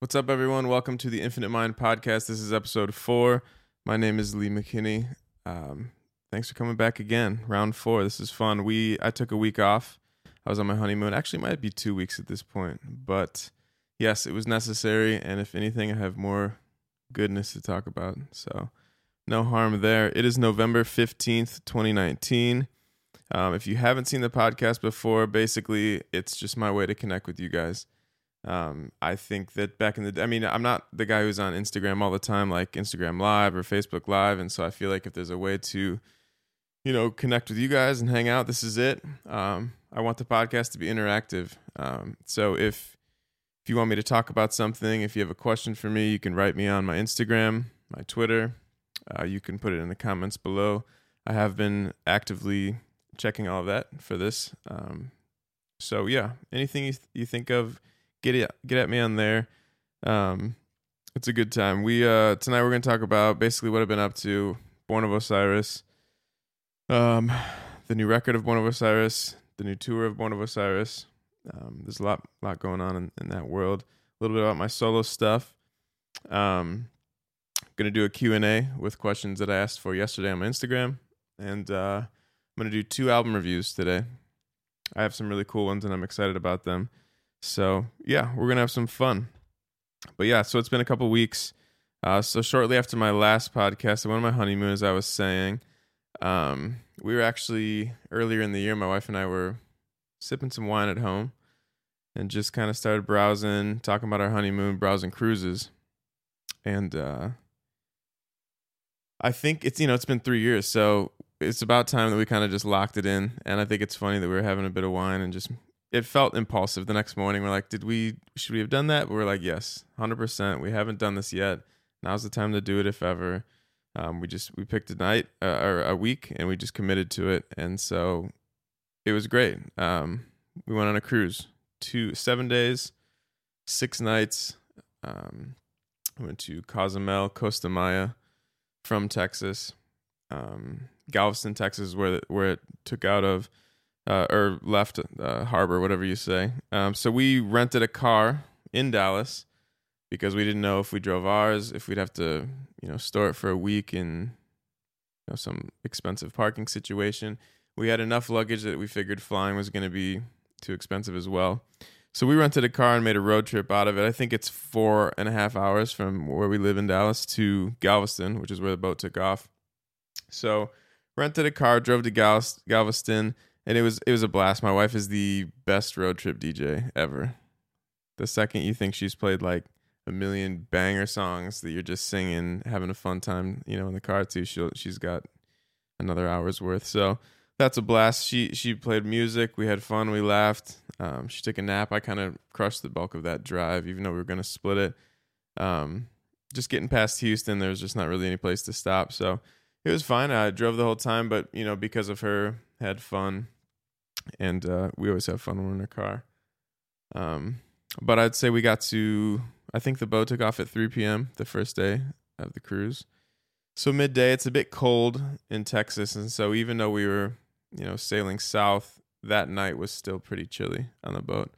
What's up, everyone? Welcome to the Infinite Mind podcast. This is episode four. My name is Lee McKinney. Um, thanks for coming back again. Round four. This is fun. We I took a week off. I was on my honeymoon. Actually, might be two weeks at this point, but yes, it was necessary. And if anything, I have more goodness to talk about. So no harm there. It is November fifteenth, twenty nineteen. Um, if you haven't seen the podcast before, basically it's just my way to connect with you guys. Um, I think that back in the day, I mean, I'm not the guy who's on Instagram all the time, like Instagram Live or Facebook Live. And so I feel like if there's a way to, you know, connect with you guys and hang out, this is it. Um, I want the podcast to be interactive. Um, so if, if you want me to talk about something, if you have a question for me, you can write me on my Instagram, my Twitter. Uh, you can put it in the comments below. I have been actively checking all of that for this. Um, so yeah, anything you, th- you think of, get it get at me on there. Um, it's a good time. We uh tonight we're gonna talk about basically what I've been up to. Born of Osiris, um, the new record of Born of Osiris, the new tour of Born of Osiris. Um, there's a lot lot going on in, in that world. A little bit about my solo stuff. Um, gonna do a Q and A with questions that I asked for yesterday on my Instagram, and uh, I'm gonna do two album reviews today. I have some really cool ones, and I'm excited about them. So yeah, we're gonna have some fun. But yeah, so it's been a couple weeks. Uh, so shortly after my last podcast, I went on my honeymoon, as I was saying. Um, we were actually earlier in the year. My wife and I were sipping some wine at home, and just kind of started browsing, talking about our honeymoon, browsing cruises, and uh, I think it's you know it's been three years, so it's about time that we kind of just locked it in. And I think it's funny that we were having a bit of wine and just it felt impulsive the next morning. We're like, did we, should we have done that? we're like, yes, 100%. We haven't done this yet. Now's the time to do it if ever. Um, we just, we picked a night uh, or a week and we just committed to it. And so it was great. Um, we went on a cruise, two, seven days, six nights. Um, went to Cozumel, Costa Maya from Texas. Um, Galveston, Texas, where, where it took out of uh, or left uh, harbor, whatever you say. Um, so we rented a car in Dallas because we didn't know if we drove ours, if we'd have to, you know, store it for a week in you know, some expensive parking situation. We had enough luggage that we figured flying was going to be too expensive as well. So we rented a car and made a road trip out of it. I think it's four and a half hours from where we live in Dallas to Galveston, which is where the boat took off. So rented a car, drove to Gal- Galveston and it was it was a blast. My wife is the best road trip DJ ever. The second you think she's played like a million banger songs that you're just singing, having a fun time, you know, in the car too, she she's got another hour's worth. So that's a blast. She she played music. We had fun. We laughed. Um, she took a nap. I kind of crushed the bulk of that drive, even though we were gonna split it. Um, just getting past Houston, there was just not really any place to stop. So it was fine. I drove the whole time, but you know, because of her, had fun and uh, we always have fun when we're in a car. Um, but I'd say we got to. I think the boat took off at 3 p.m. the first day of the cruise. So midday, it's a bit cold in Texas, and so even though we were, you know, sailing south, that night was still pretty chilly on the boat.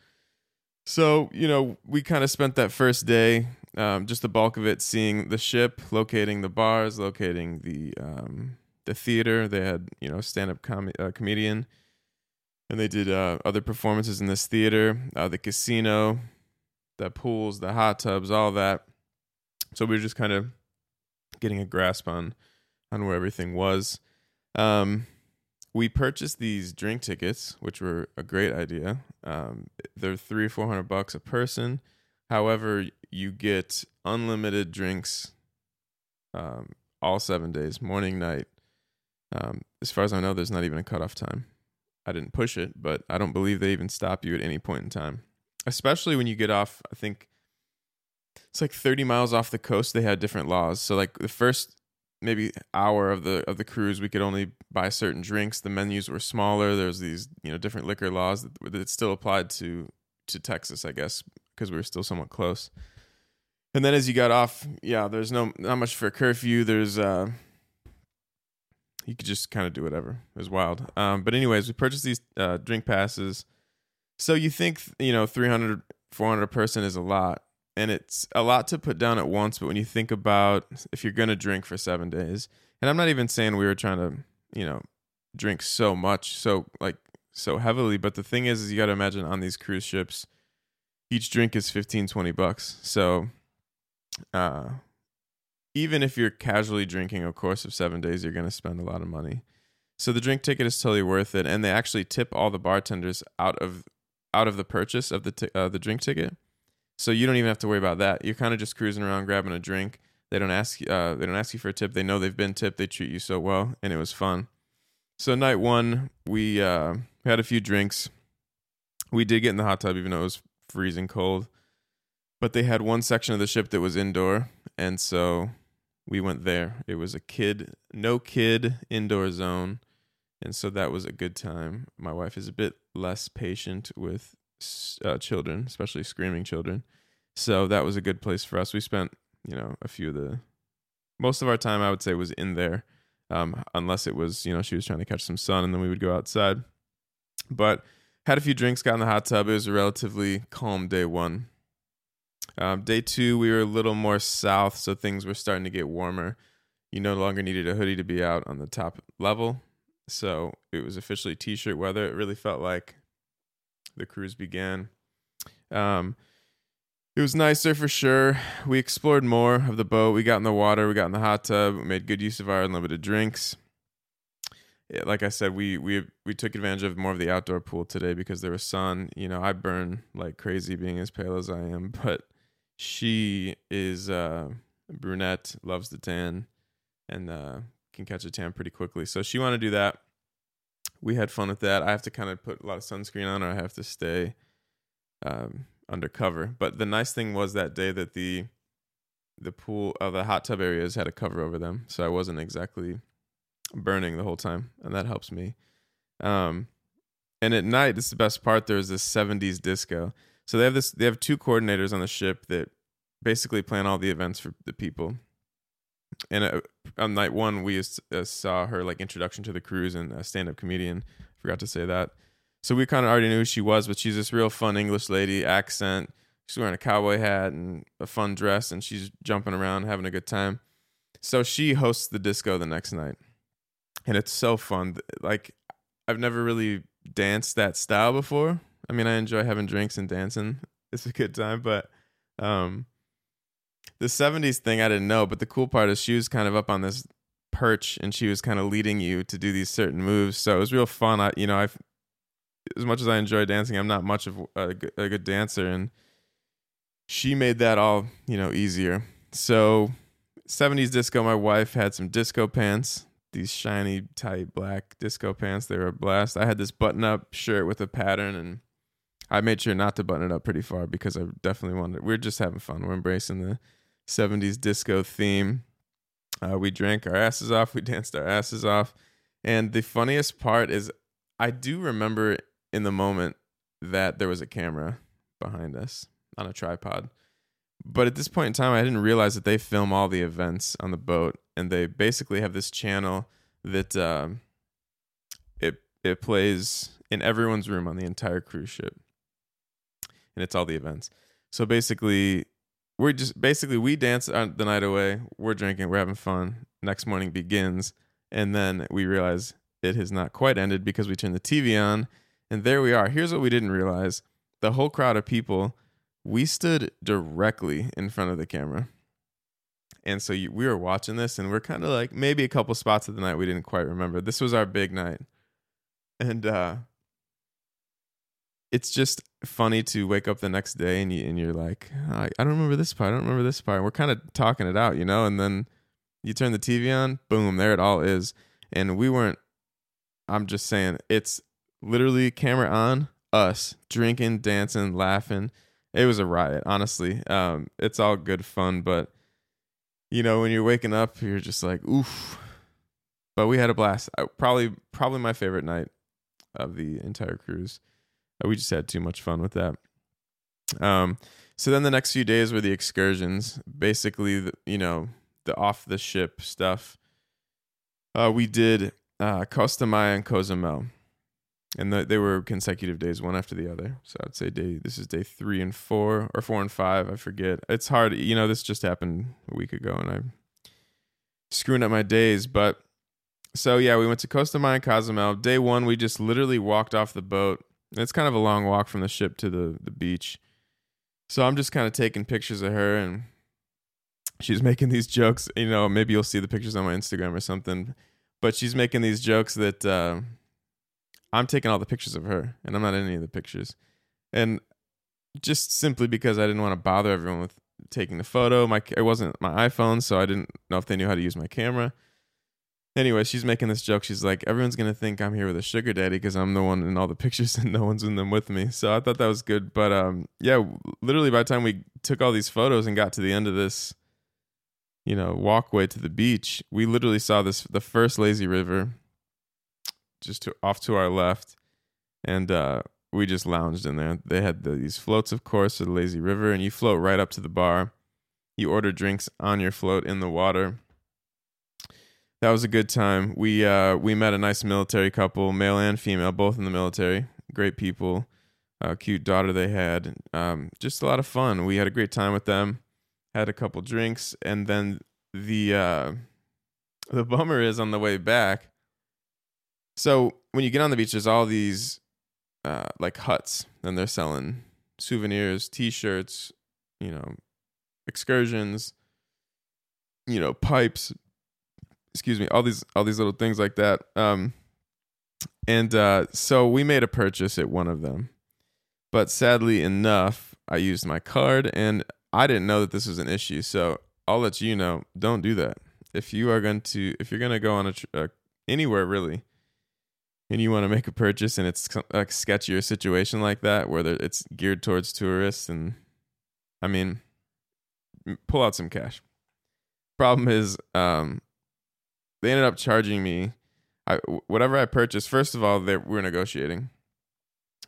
So you know, we kind of spent that first day, um, just the bulk of it, seeing the ship, locating the bars, locating the um, the theater. They had you know stand up com- uh, comedian and they did uh, other performances in this theater, uh, the casino, the pools, the hot tubs, all that. So we were just kind of getting a grasp on on where everything was. Um, we purchased these drink tickets, which were a great idea. Um, they're three or four hundred bucks a person. However, you get unlimited drinks um, all seven days, morning, night. Um, as far as I know, there's not even a cutoff time. I didn't push it, but I don't believe they even stop you at any point in time. Especially when you get off, I think it's like 30 miles off the coast they had different laws. So like the first maybe hour of the of the cruise we could only buy certain drinks. The menus were smaller. There's these, you know, different liquor laws that, that still applied to to Texas, I guess, because we were still somewhat close. And then as you got off, yeah, there's no not much for curfew. There's uh you could just kind of do whatever. It was wild. Um, but anyways, we purchased these uh, drink passes. So you think you know 300, 400 person is a lot. and it's a lot to put down at once. But when you think about if you're gonna drink for seven days, and I'm not even saying we were trying to, you know, drink so much, so like so heavily. But the thing is, is you got to imagine on these cruise ships, each drink is 15, 20 bucks. So, uh, even if you're casually drinking a course of seven days, you're going to spend a lot of money. So the drink ticket is totally worth it, and they actually tip all the bartenders out of out of the purchase of the t- uh, the drink ticket. So you don't even have to worry about that. You're kind of just cruising around grabbing a drink. They don't ask uh, they don't ask you for a tip. They know they've been tipped. They treat you so well, and it was fun. So night one, we uh, had a few drinks. We did get in the hot tub, even though it was freezing cold. But they had one section of the ship that was indoor, and so we went there. It was a kid, no kid indoor zone, and so that was a good time. My wife is a bit less patient with uh, children, especially screaming children, so that was a good place for us. We spent, you know, a few of the most of our time, I would say, was in there, um, unless it was, you know, she was trying to catch some sun, and then we would go outside. But had a few drinks, got in the hot tub. It was a relatively calm day one. Um, day two, we were a little more south, so things were starting to get warmer. You no longer needed a hoodie to be out on the top level. So it was officially t shirt weather. It really felt like the cruise began. Um, it was nicer for sure. We explored more of the boat. We got in the water. We got in the hot tub. We made good use of our unlimited drinks. like I said, we we we took advantage of more of the outdoor pool today because there was sun. You know, I burn like crazy being as pale as I am, but she is uh, brunette, loves the tan, and uh, can catch a tan pretty quickly. So she wanted to do that. We had fun with that. I have to kind of put a lot of sunscreen on, or I have to stay um, undercover. But the nice thing was that day that the the pool, uh, the hot tub areas had a cover over them, so I wasn't exactly burning the whole time, and that helps me. Um, and at night, this is the best part. There's this '70s disco. So they have this. They have two coordinators on the ship that basically plan all the events for the people. And uh, on night one, we uh, saw her like introduction to the cruise and a stand-up comedian. Forgot to say that. So we kind of already knew who she was, but she's this real fun English lady, accent. She's wearing a cowboy hat and a fun dress, and she's jumping around, having a good time. So she hosts the disco the next night, and it's so fun. Like I've never really danced that style before, I mean, I enjoy having drinks and dancing. It's a good time, but um, the 70s thing I didn't know, but the cool part is she was kind of up on this perch and she was kind of leading you to do these certain moves. So it was real fun. I, you know, I, as much as I enjoy dancing, I'm not much of a, a good dancer, and she made that all you know easier. So 70s disco. My wife had some disco pants, these shiny tight black disco pants. They were a blast. I had this button up shirt with a pattern and I made sure not to button it up pretty far because I definitely wanted. We're just having fun. We're embracing the '70s disco theme. Uh, we drank our asses off. We danced our asses off. And the funniest part is, I do remember in the moment that there was a camera behind us on a tripod. But at this point in time, I didn't realize that they film all the events on the boat, and they basically have this channel that um, it it plays in everyone's room on the entire cruise ship and it's all the events. So basically, we're just basically we dance the night away. We're drinking, we're having fun. Next morning begins, and then we realize it has not quite ended because we turn the TV on, and there we are. Here's what we didn't realize: the whole crowd of people. We stood directly in front of the camera. And so we were watching this, and we're kind of like maybe a couple spots of the night we didn't quite remember. This was our big night, and uh, it's just funny to wake up the next day and you and you're like, I, I don't remember this part. I don't remember this part. We're kind of talking it out, you know, and then you turn the TV on, boom, there it all is. And we weren't I'm just saying it's literally camera on, us drinking, dancing, laughing. It was a riot, honestly. Um, it's all good fun, but you know, when you're waking up, you're just like, oof. But we had a blast. I, probably probably my favorite night of the entire cruise. Uh, we just had too much fun with that. Um, so then the next few days were the excursions, basically, the, you know, the off the ship stuff. Uh, we did uh, Costa Maya and Cozumel. and the, they were consecutive days, one after the other. So I'd say day this is day three and four, or four and five. I forget. It's hard, you know. This just happened a week ago, and I'm screwing up my days. But so yeah, we went to Costa Maya and Cozumel. Day one, we just literally walked off the boat. It's kind of a long walk from the ship to the the beach. So I'm just kind of taking pictures of her, and she's making these jokes. You know, maybe you'll see the pictures on my Instagram or something. But she's making these jokes that. Uh, I'm taking all the pictures of her, and I'm not in any of the pictures. And just simply because I didn't want to bother everyone with taking the photo. My it wasn't my iPhone, so I didn't know if they knew how to use my camera. Anyway, she's making this joke. She's like, everyone's gonna think I'm here with a sugar daddy because I'm the one in all the pictures and no one's in them with me. So I thought that was good. But um, yeah, literally by the time we took all these photos and got to the end of this, you know, walkway to the beach, we literally saw this the first lazy river just to, off to our left, and uh, we just lounged in there. They had the, these floats, of course, to the lazy river, and you float right up to the bar. You order drinks on your float in the water. That was a good time. We uh, we met a nice military couple, male and female, both in the military. Great people, uh, cute daughter they had. Um, just a lot of fun. We had a great time with them. Had a couple drinks, and then the uh, the bummer is on the way back so when you get on the beach, there's all these uh, like huts, and they're selling souvenirs, T-shirts, you know, excursions, you know, pipes. Excuse me, all these all these little things like that. Um, and uh, so we made a purchase at one of them, but sadly enough, I used my card, and I didn't know that this was an issue. So I'll let you know. Don't do that. If you are going to, if you're going to go on a, tr- uh, anywhere really, and you want to make a purchase and it's a sketchier situation like that where it's geared towards tourists and i mean pull out some cash problem is um, they ended up charging me I, whatever i purchased first of all they we were negotiating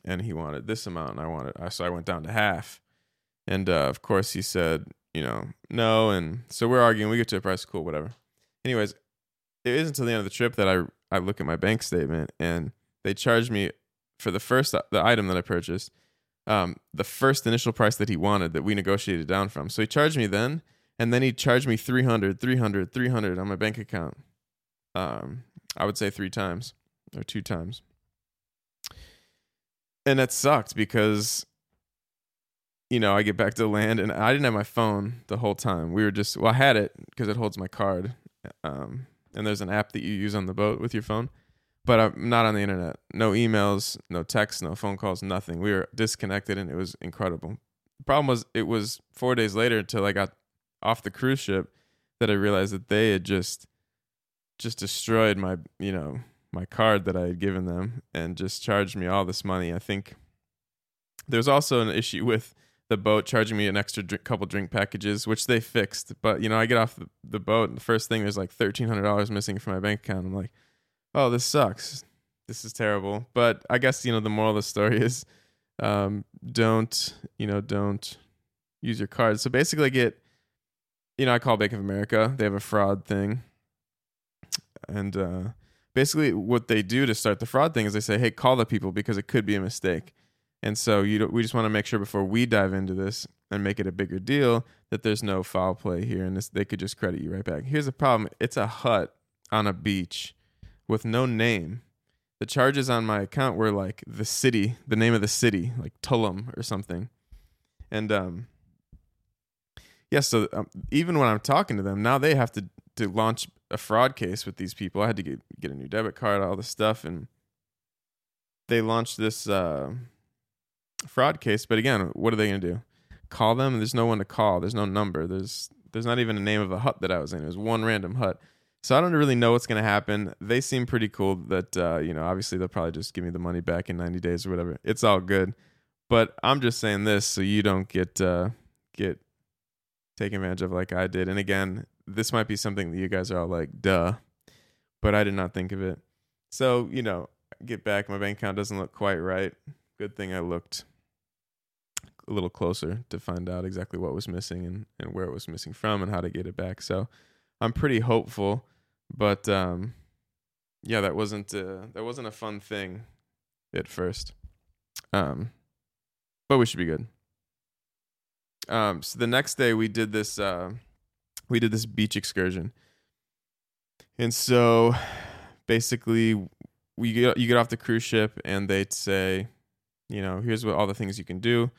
and he wanted this amount and i wanted so i went down to half and uh, of course he said you know no and so we're arguing we get to a price cool whatever anyways it isn't until the end of the trip that i I look at my bank statement and they charged me for the first the item that I purchased, um, the first initial price that he wanted that we negotiated down from. So he charged me then, and then he charged me 300, 300, 300 on my bank account. Um, I would say three times or two times. And that sucked because you know, I get back to land and I didn't have my phone the whole time. We were just well, I had it because it holds my card. Um, and there's an app that you use on the boat with your phone, but I'm not on the internet. No emails, no texts, no phone calls, nothing. We were disconnected, and it was incredible. The problem was it was four days later until I got off the cruise ship that I realized that they had just just destroyed my you know my card that I had given them and just charged me all this money. I think there's also an issue with the boat charging me an extra drink, couple drink packages, which they fixed. But you know, I get off the, the boat, and the first thing there's like thirteen hundred dollars missing from my bank account. I'm like, oh, this sucks. This is terrible. But I guess you know the moral of the story is, um, don't you know, don't use your card. So basically, I get, you know, I call Bank of America. They have a fraud thing, and uh, basically, what they do to start the fraud thing is they say, hey, call the people because it could be a mistake. And so you we just want to make sure before we dive into this and make it a bigger deal that there's no foul play here and this, they could just credit you right back. Here's the problem. It's a hut on a beach with no name. The charges on my account were like the city, the name of the city, like Tulum or something. And um yeah, so um, even when I'm talking to them, now they have to to launch a fraud case with these people. I had to get get a new debit card, all this stuff and they launched this uh fraud case. But again, what are they going to do? Call them? There's no one to call. There's no number. There's there's not even a name of a hut that I was in. It was one random hut. So I don't really know what's going to happen. They seem pretty cool. That uh, you know, obviously they'll probably just give me the money back in 90 days or whatever. It's all good. But I'm just saying this so you don't get uh, get taken advantage of like I did. And again, this might be something that you guys are all like, duh. But I did not think of it. So you know, get back. My bank account doesn't look quite right. Good thing I looked a little closer to find out exactly what was missing and, and where it was missing from and how to get it back. So I'm pretty hopeful, but um, yeah, that wasn't uh, that wasn't a fun thing. at first. Um, but we should be good. Um, so the next day we did this. Uh, we did this beach excursion, and so basically we get you get off the cruise ship and they'd say, you know, here's what all the things you can do.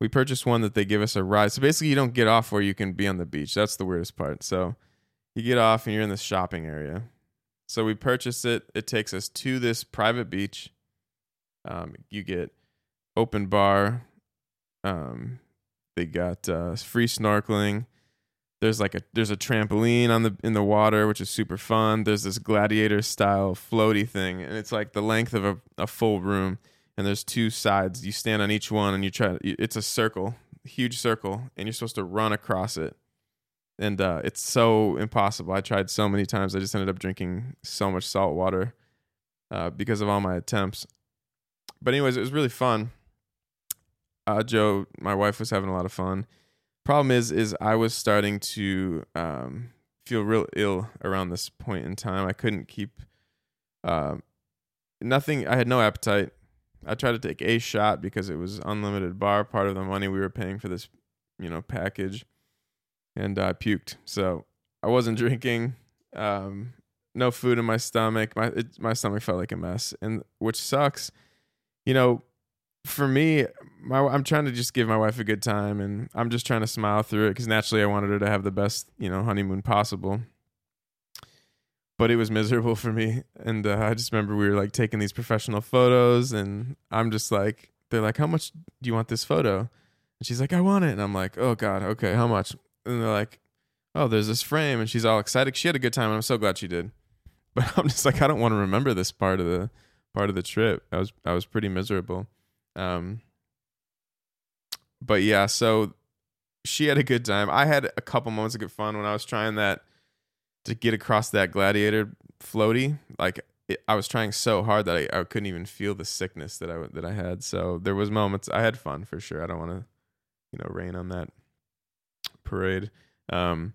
We purchased one that they give us a ride. So basically, you don't get off where you can be on the beach. That's the weirdest part. So you get off and you're in the shopping area. So we purchased it. It takes us to this private beach. Um, you get open bar. Um, they got uh, free snorkeling. There's like a there's a trampoline on the in the water, which is super fun. There's this gladiator style floaty thing, and it's like the length of a, a full room. And there's two sides. You stand on each one, and you try. It's a circle, huge circle, and you're supposed to run across it. And uh, it's so impossible. I tried so many times. I just ended up drinking so much salt water uh, because of all my attempts. But anyways, it was really fun. Uh, Joe, my wife, was having a lot of fun problem is is I was starting to um, feel real ill around this point in time. I couldn't keep uh, nothing. I had no appetite. I tried to take a shot because it was unlimited bar, part of the money we were paying for this, you know, package, and I puked. So I wasn't drinking. Um, no food in my stomach. My it, my stomach felt like a mess, and which sucks. You know, for me, my I'm trying to just give my wife a good time, and I'm just trying to smile through it because naturally I wanted her to have the best you know honeymoon possible. But it was miserable for me, and uh, I just remember we were like taking these professional photos, and I'm just like, they're like, "How much do you want this photo?" And she's like, "I want it," and I'm like, "Oh God, okay, how much?" And they're like, "Oh, there's this frame," and she's all excited. She had a good time, and I'm so glad she did. But I'm just like, I don't want to remember this part of the part of the trip. I was I was pretty miserable. Um, but yeah, so she had a good time. I had a couple moments of good fun when I was trying that to get across that gladiator floaty. Like it, I was trying so hard that I, I couldn't even feel the sickness that I that I had. So there was moments I had fun for sure. I don't want to, you know, rain on that parade. Um,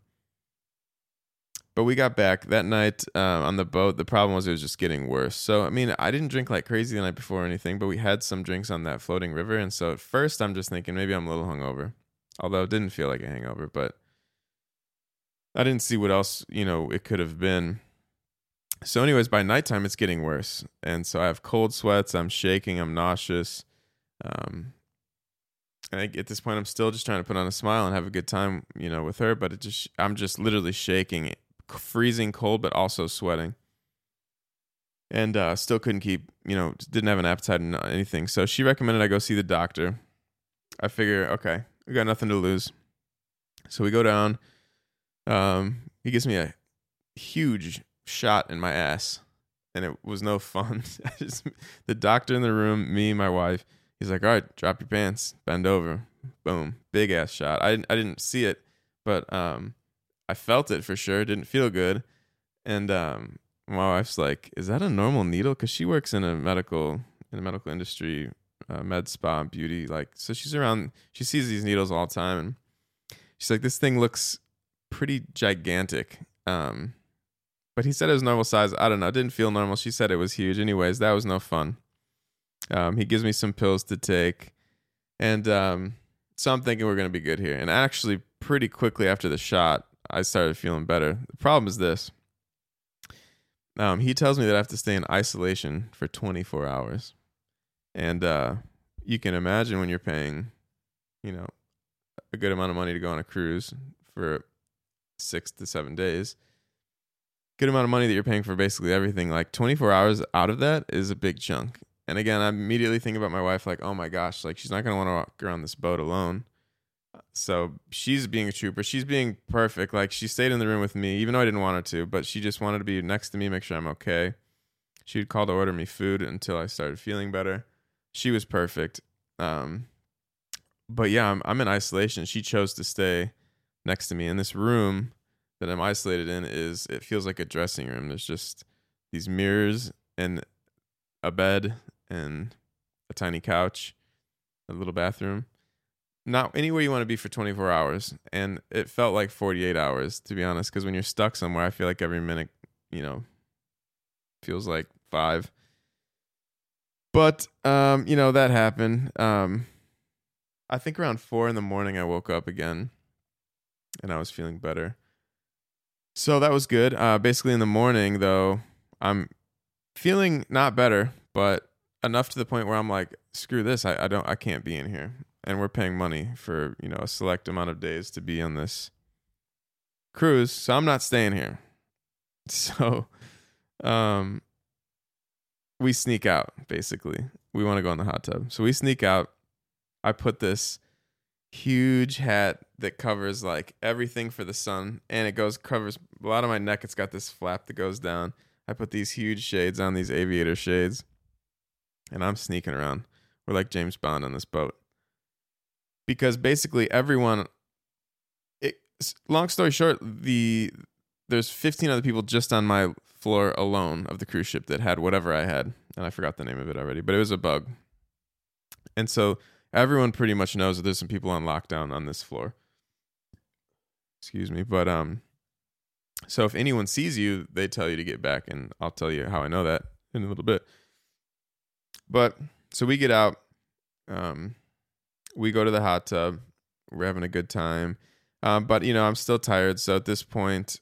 but we got back that night uh, on the boat. The problem was it was just getting worse. So I mean, I didn't drink like crazy the night before or anything, but we had some drinks on that floating river, and so at first I'm just thinking maybe I'm a little hungover, although it didn't feel like a hangover. But I didn't see what else you know it could have been. So, anyways, by nighttime it's getting worse, and so I have cold sweats. I'm shaking. I'm nauseous. Um, and I, at this point, I'm still just trying to put on a smile and have a good time, you know, with her. But it just, I'm just literally shaking freezing cold, but also sweating. And uh, still couldn't keep, you know, didn't have an appetite and anything. So she recommended I go see the doctor. I figure, okay, we got nothing to lose. So we go down. Um, he gives me a huge shot in my ass, and it was no fun. just, the doctor in the room, me, my wife. He's like, "All right, drop your pants, bend over." Boom, big ass shot. I didn't, I didn't see it, but um, I felt it for sure. It didn't feel good. And um, my wife's like, "Is that a normal needle?" Because she works in a medical in a medical industry, uh, med spa, beauty. Like, so she's around. She sees these needles all the time, and she's like, "This thing looks pretty gigantic." Um, but he said it was normal size. I don't know. It didn't feel normal. She said it was huge. Anyways, that was no fun. Um, he gives me some pills to take, and um, so I'm thinking we're gonna be good here. And actually, pretty quickly after the shot, I started feeling better. The problem is this. Um, he tells me that I have to stay in isolation for 24 hours. And uh, you can imagine when you're paying, you know, a good amount of money to go on a cruise for six to seven days, good amount of money that you're paying for basically everything. Like 24 hours out of that is a big chunk. And again, I immediately think about my wife, like, oh my gosh, like she's not going to want to walk around this boat alone. So she's being a trooper. She's being perfect. Like she stayed in the room with me, even though I didn't want her to, but she just wanted to be next to me, make sure I'm okay. She would call to order me food until I started feeling better. She was perfect. Um, but yeah, I'm, I'm in isolation. She chose to stay next to me in this room that I'm isolated in. Is it feels like a dressing room? There's just these mirrors and a bed and a tiny couch, a little bathroom not anywhere you want to be for 24 hours and it felt like 48 hours to be honest because when you're stuck somewhere i feel like every minute you know feels like five But um, you know that happened. Um, I think around four in the morning, I woke up again, and I was feeling better. So that was good. Uh, basically, in the morning though, I'm feeling not better, but enough to the point where I'm like, screw this. I, I don't. I can't be in here, and we're paying money for you know a select amount of days to be on this cruise, so I'm not staying here. So, um, we sneak out basically. We want to go in the hot tub. So we sneak out. I put this huge hat that covers like everything for the sun and it goes covers a lot of my neck it's got this flap that goes down. I put these huge shades on these aviator shades and I'm sneaking around. We're like James Bond on this boat. Because basically everyone it, long story short, the there's 15 other people just on my floor alone of the cruise ship that had whatever I had, and I forgot the name of it already, but it was a bug. And so everyone pretty much knows that there's some people on lockdown on this floor. Excuse me, but um so if anyone sees you, they tell you to get back and I'll tell you how I know that in a little bit. But so we get out um we go to the hot tub. We're having a good time. Um, but you know, I'm still tired, so at this point,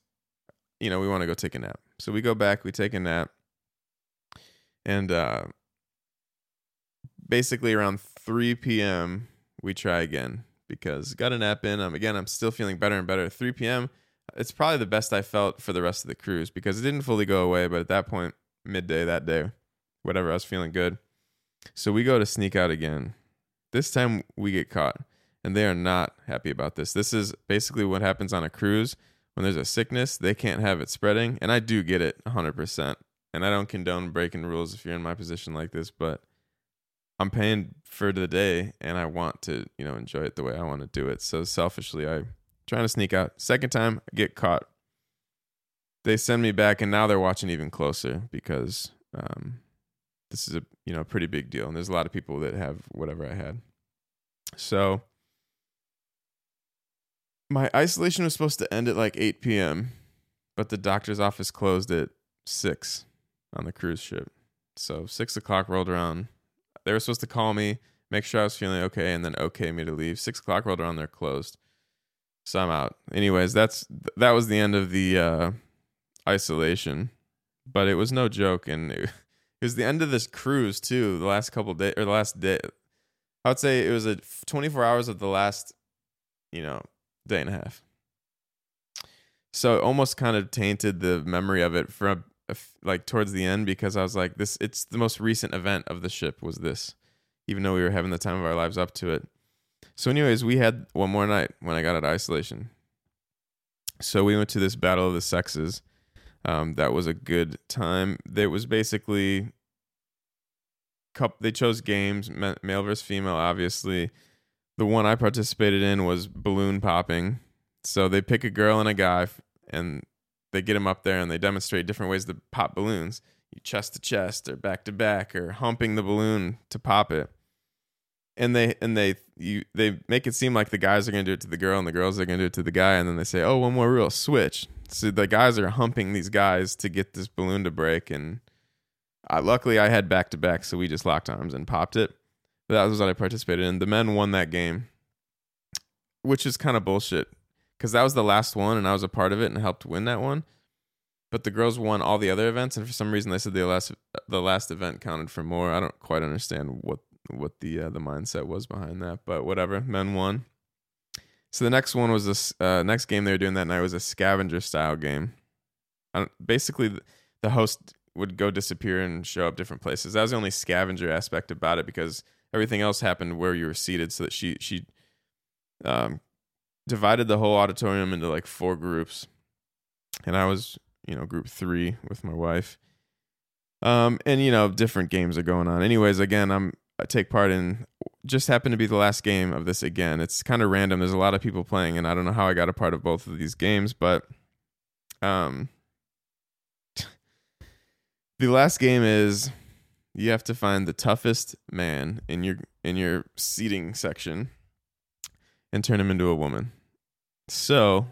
you know, we want to go take a nap. So we go back, we take a nap, and uh, basically around 3 p.m. we try again because got a nap in. Um, again, I'm still feeling better and better. 3 p.m. It's probably the best I felt for the rest of the cruise because it didn't fully go away, but at that point, midday that day, whatever, I was feeling good. So we go to sneak out again. This time we get caught, and they are not happy about this. This is basically what happens on a cruise when there's a sickness, they can't have it spreading. And I do get it 100%. And I don't condone breaking rules if you're in my position like this, but I'm paying for the day and I want to, you know, enjoy it the way I want to do it. So selfishly, I trying to sneak out. Second time, I get caught. They send me back and now they're watching even closer because um, this is a, you know, pretty big deal and there's a lot of people that have whatever I had. So my isolation was supposed to end at like 8 p.m., but the doctor's office closed at 6 on the cruise ship. So 6 o'clock rolled around. They were supposed to call me, make sure I was feeling okay, and then okay me to leave. 6 o'clock rolled around, they're closed. So I'm out. Anyways, that's that was the end of the uh, isolation, but it was no joke, and it, it was the end of this cruise too. The last couple days or the last day, I would say it was a 24 hours of the last, you know, day and a half. So it almost kind of tainted the memory of it from uh, like towards the end because I was like, this. It's the most recent event of the ship was this, even though we were having the time of our lives up to it. So, anyways, we had one more night when I got out of isolation. So we went to this battle of the sexes. Um, that was a good time. There was basically, couple, they chose games, male versus female, obviously the one I participated in was balloon popping. So they pick a girl and a guy and they get them up there and they demonstrate different ways to pop balloons. You chest to chest or back to back or humping the balloon to pop it. And they and they you they make it seem like the guys are gonna do it to the girl and the girls are gonna do it to the guy and then they say, Oh, one more rule, switch. So the guys are humping these guys to get this balloon to break and I, luckily I had back to back, so we just locked arms and popped it that was what I participated in. The men won that game, which is kind of bullshit because that was the last one and I was a part of it and helped win that one. But the girls won all the other events, and for some reason they said the last the last event counted for more. I don't quite understand what what the uh, the mindset was behind that, but whatever. Men won. So the next one was this uh, next game they were doing that night was a scavenger style game. basically, the host would go disappear and show up different places. That was the only scavenger aspect about it because everything else happened where you were seated so that she she um divided the whole auditorium into like four groups and i was you know group three with my wife um and you know different games are going on anyways again i'm take part in just happened to be the last game of this again it's kind of random there's a lot of people playing and i don't know how i got a part of both of these games but um the last game is you have to find the toughest man in your in your seating section and turn him into a woman. So,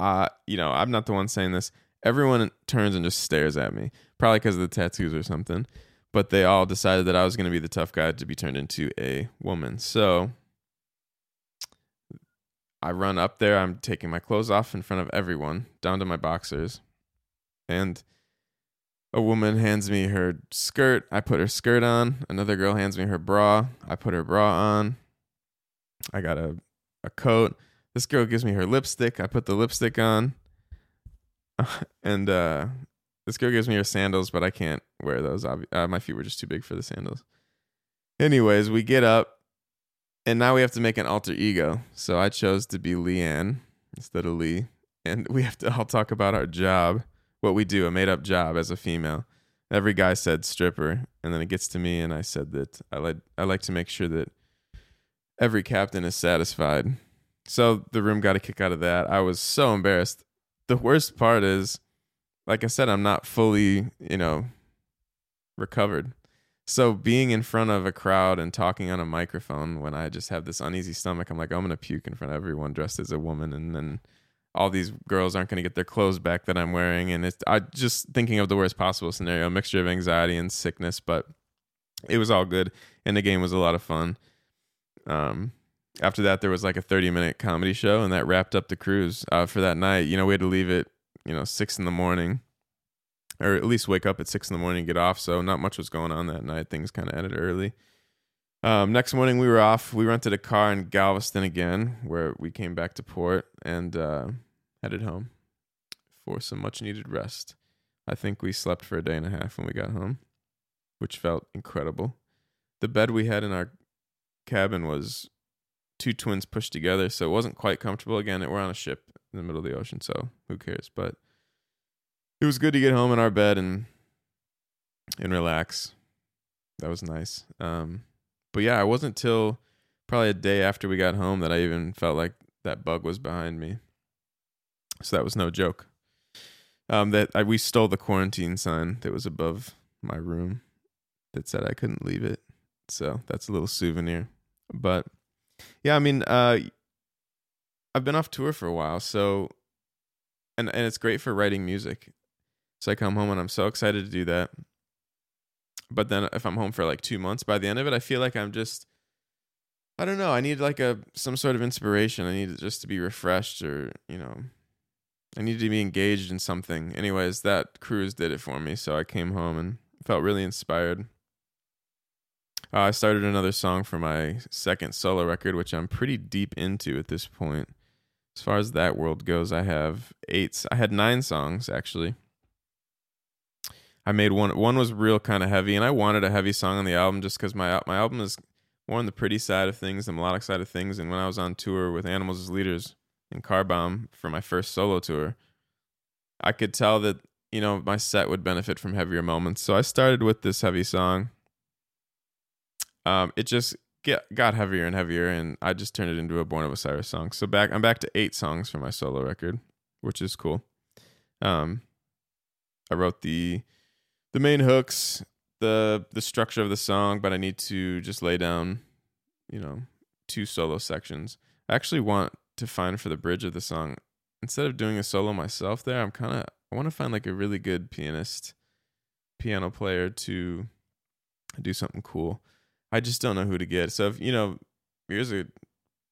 uh, you know, I'm not the one saying this. Everyone turns and just stares at me, probably because of the tattoos or something. But they all decided that I was going to be the tough guy to be turned into a woman. So I run up there. I'm taking my clothes off in front of everyone, down to my boxers. And a woman hands me her skirt. I put her skirt on. Another girl hands me her bra. I put her bra on. I got a, a coat. This girl gives me her lipstick. I put the lipstick on. and uh, this girl gives me her sandals, but I can't wear those. Uh, my feet were just too big for the sandals. Anyways, we get up, and now we have to make an alter ego. So I chose to be Leanne instead of Lee, and we have to all talk about our job, what we do, a made up job as a female. Every guy said stripper, and then it gets to me, and I said that I like I like to make sure that every captain is satisfied. So the room got a kick out of that. I was so embarrassed. The worst part is like I said, I'm not fully, you know, recovered. So being in front of a crowd and talking on a microphone when I just have this uneasy stomach, I'm like, I'm gonna puke in front of everyone dressed as a woman, and then all these girls aren't gonna get their clothes back that I'm wearing, and it's I just thinking of the worst possible scenario, mixture of anxiety and sickness, but it was all good, and the game was a lot of fun. Um, after that, there was like a 30 minute comedy show, and that wrapped up the cruise uh, for that night. You know, we had to leave it you know six in the morning or at least wake up at six in the morning and get off so not much was going on that night. Things kind of ended early. Um, next morning we were off we rented a car in galveston again where we came back to port and uh, headed home for some much needed rest. I think we slept for a day and a half when we got home which felt incredible. The bed we had in our cabin was two twins pushed together so it wasn't quite comfortable. Again we're on a ship in the middle of the ocean, so who cares? But it was good to get home in our bed and and relax. That was nice. Um, but yeah, it wasn't till probably a day after we got home that I even felt like that bug was behind me. So that was no joke. Um, that I, we stole the quarantine sign that was above my room that said I couldn't leave it. So that's a little souvenir. But yeah, I mean, uh, I've been off tour for a while, so and and it's great for writing music. So I come home and I'm so excited to do that. But then if I'm home for like 2 months, by the end of it I feel like I'm just I don't know, I need like a some sort of inspiration. I need just to be refreshed or, you know, I need to be engaged in something. Anyways, that cruise did it for me, so I came home and felt really inspired. Uh, I started another song for my second solo record, which I'm pretty deep into at this point as far as that world goes, I have eight. I had nine songs actually. I made one. One was real kind of heavy, and I wanted a heavy song on the album just because my my album is more on the pretty side of things, the melodic side of things. And when I was on tour with Animals as Leaders and Car Bomb for my first solo tour, I could tell that you know my set would benefit from heavier moments. So I started with this heavy song. Um, it just get got heavier and heavier, and I just turned it into a Born of Osiris song. So back, I'm back to eight songs for my solo record, which is cool. Um, I wrote the the main hooks, the the structure of the song, but I need to just lay down, you know, two solo sections. I actually want to find for the bridge of the song instead of doing a solo myself. There, I'm kind of I want to find like a really good pianist, piano player to do something cool. I just don't know who to get. So if you know, here's a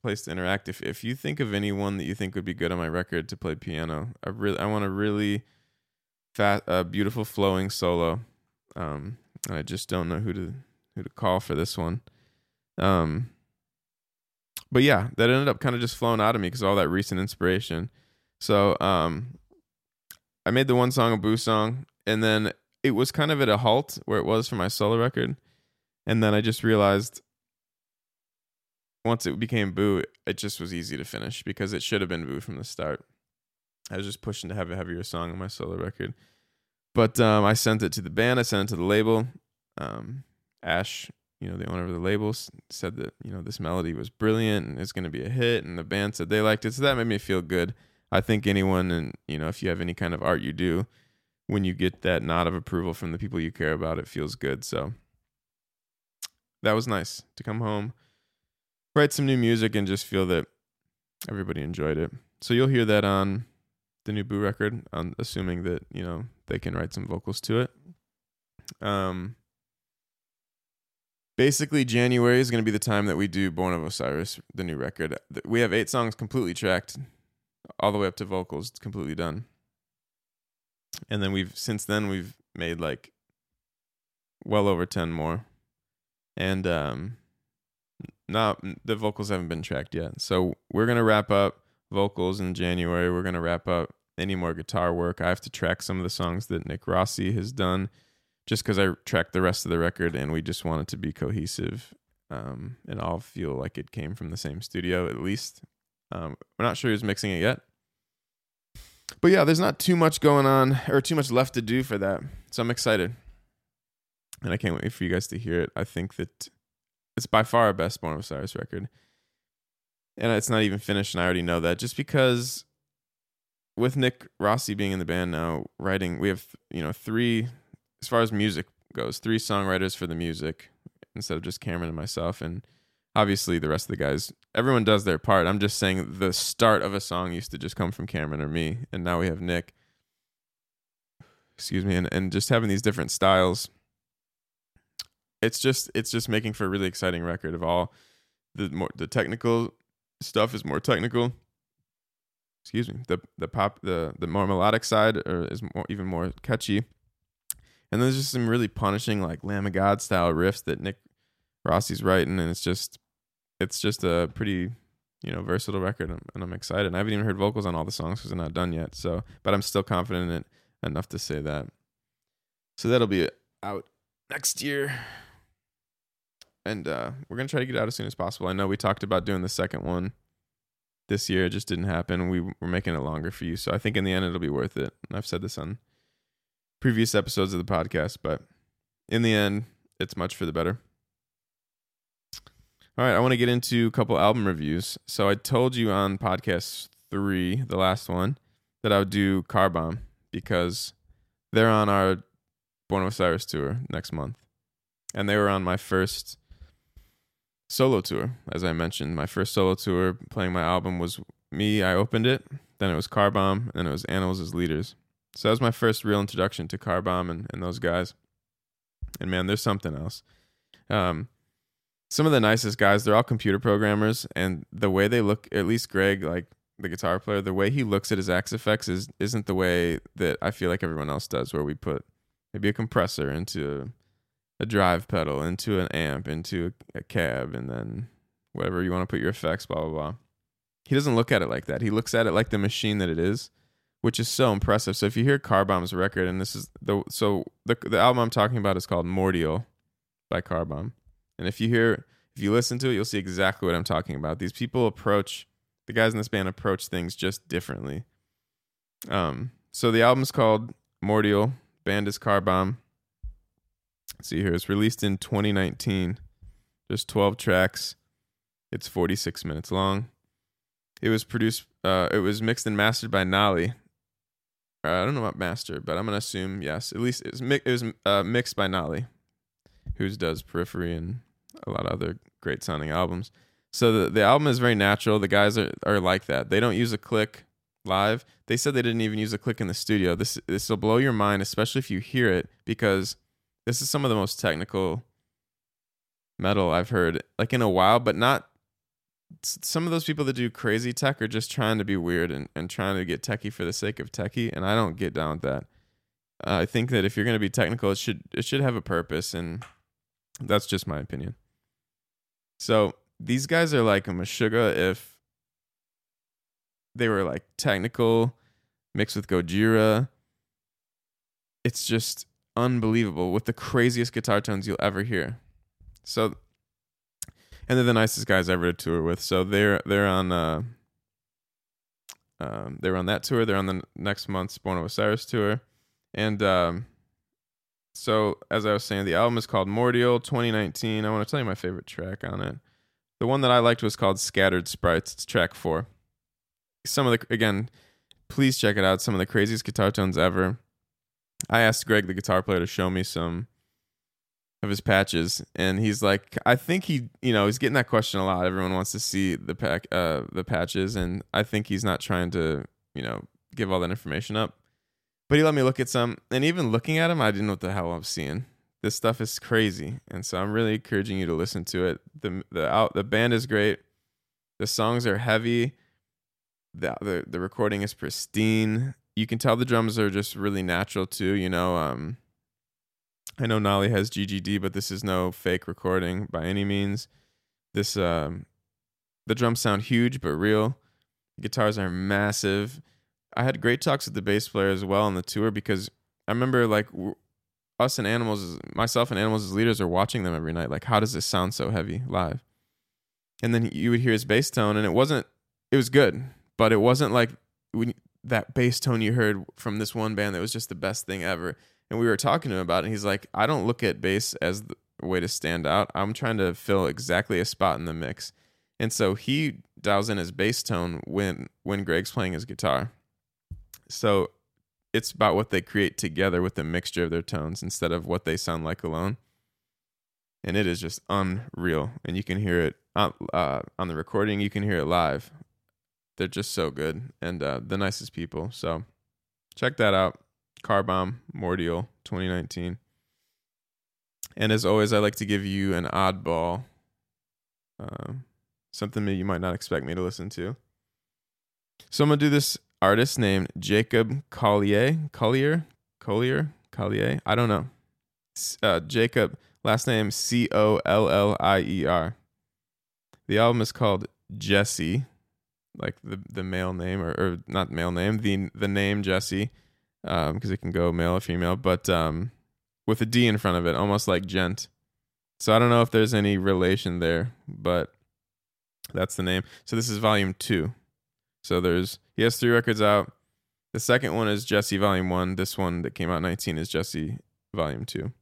place to interact. If if you think of anyone that you think would be good on my record to play piano, I really I want a really fat, uh, beautiful flowing solo. Um, I just don't know who to who to call for this one. Um, but yeah, that ended up kind of just flowing out of me because all that recent inspiration. So um, I made the one song a boo song, and then it was kind of at a halt where it was for my solo record. And then I just realized once it became Boo, it just was easy to finish because it should have been Boo from the start. I was just pushing to have a heavier song on my solo record. But um, I sent it to the band, I sent it to the label. Um, Ash, you know, the owner of the label, said that, you know, this melody was brilliant and it's going to be a hit. And the band said they liked it. So that made me feel good. I think anyone, and, you know, if you have any kind of art you do, when you get that nod of approval from the people you care about, it feels good. So that was nice to come home, write some new music, and just feel that everybody enjoyed it. So you'll hear that on the new Boo record, on assuming that you know they can write some vocals to it. Um, basically January is going to be the time that we do Born of Osiris, the new record. We have eight songs completely tracked, all the way up to vocals, it's completely done. And then we've since then we've made like well over ten more, and um, not the vocals haven't been tracked yet. So we're gonna wrap up vocals in January. We're gonna wrap up any more guitar work. I have to track some of the songs that Nick Rossi has done just because I tracked the rest of the record and we just want it to be cohesive um, and all feel like it came from the same studio at least. Um, we're not sure who's mixing it yet. But yeah, there's not too much going on or too much left to do for that. So I'm excited. And I can't wait for you guys to hear it. I think that it's by far our best Born of Osiris record. And it's not even finished, and I already know that just because with Nick Rossi being in the band now, writing, we have, you know, three as far as music goes, three songwriters for the music instead of just Cameron and myself. And obviously, the rest of the guys, everyone does their part. I'm just saying the start of a song used to just come from Cameron or me, and now we have Nick. Excuse me, and, and just having these different styles. It's just it's just making for a really exciting record of all the more the technical stuff is more technical. Excuse me. The the pop the the more melodic side or is more even more catchy and there's just some really punishing like Lamb of God style riffs that Nick Rossi's writing, and it's just it's just a pretty you know versatile record, and I'm excited. And I haven't even heard vocals on all the songs because they're not done yet. So, but I'm still confident in it enough to say that. So that'll be out next year, and uh, we're gonna try to get out as soon as possible. I know we talked about doing the second one this year; it just didn't happen. We we're making it longer for you, so I think in the end it'll be worth it. And I've said this on previous episodes of the podcast, but in the end, it's much for the better. All right, I want to get into a couple album reviews. So I told you on podcast three, the last one, that I would do Car Bomb because they're on our Born of Osiris tour next month. And they were on my first solo tour, as I mentioned. My first solo tour playing my album was me. I opened it. Then it was Car Bomb. And then it was Animals as Leaders. So that was my first real introduction to Car Bomb and, and those guys. And man, there's something else. Um, some of the nicest guys, they're all computer programmers, and the way they look, at least Greg, like the guitar player, the way he looks at his Axe-Fx is isn't the way that I feel like everyone else does, where we put maybe a compressor into a, drive pedal, into an amp, into a, a cab, and then whatever you want to put your effects, blah blah blah. He doesn't look at it like that. He looks at it like the machine that it is which is so impressive. So if you hear Car Bomb's record, and this is the so the the album I'm talking about is called Mordial by Car Bomb, and if you hear if you listen to it, you'll see exactly what I'm talking about. These people approach the guys in this band approach things just differently. Um, so the album's called Mordial. Band is Car Bomb. Let's see here, it's released in 2019. Just 12 tracks. It's 46 minutes long. It was produced. Uh, it was mixed and mastered by Nolly, I don't know about master, but I'm gonna assume yes. At least it was, mi- it was uh, mixed by Nolly, who does Periphery and a lot of other great sounding albums. So the the album is very natural. The guys are are like that. They don't use a click live. They said they didn't even use a click in the studio. This this will blow your mind, especially if you hear it, because this is some of the most technical metal I've heard like in a while, but not some of those people that do crazy tech are just trying to be weird and, and trying to get techie for the sake of techie, and I don't get down with that. Uh, I think that if you're going to be technical, it should it should have a purpose, and that's just my opinion. So these guys are like a Meshuggah if they were like technical mixed with Gojira. It's just unbelievable with the craziest guitar tones you'll ever hear. So and they're the nicest guys ever to tour with. So they're they're on uh, um, they're on that tour. They're on the next month's Born of Osiris tour, and um, so as I was saying, the album is called Mordial 2019. I want to tell you my favorite track on it. The one that I liked was called Scattered Sprites. It's track four. Some of the again, please check it out. Some of the craziest guitar tones ever. I asked Greg, the guitar player, to show me some of his patches and he's like i think he you know he's getting that question a lot everyone wants to see the pack uh the patches and i think he's not trying to you know give all that information up but he let me look at some and even looking at them i didn't know what the hell i was seeing this stuff is crazy, and so I'm really encouraging you to listen to it. the the out The band is great. The songs are heavy. the the The recording is pristine. You can tell the drums are just really natural too. You know, um, I know Nolly has GGD, but this is no fake recording by any means. This um, the drums sound huge but real. The guitars are massive. I had great talks with the bass player as well on the tour because I remember like us and animals, myself and animals as leaders are watching them every night. Like, how does this sound so heavy live? And then you would hear his bass tone, and it wasn't. It was good, but it wasn't like when that bass tone you heard from this one band that was just the best thing ever. And we were talking to him about it. And he's like, I don't look at bass as the way to stand out. I'm trying to fill exactly a spot in the mix. And so he dials in his bass tone when when Greg's playing his guitar. So it's about what they create together with the mixture of their tones instead of what they sound like alone. And it is just unreal. And you can hear it on, uh, on the recording, you can hear it live. They're just so good and uh, the nicest people. So check that out. Car Bomb Mordial 2019. And as always, I like to give you an oddball, uh, something that you might not expect me to listen to. So I'm gonna do this artist named Jacob Collier, Collier, Collier, Collier. I don't know. Uh, Jacob, last name C O L L I E R. The album is called Djesse, like the the male name or, or not male name, the the name Jesse, because um, it can go male or female, but um, with a D in front of it, almost like gent. So I don't know if there's any relation there, but that's the name. So this is volume two. So there's he has three records out. The second one is Djesse Volume One. This one that came out 19 is Djesse Volume Two.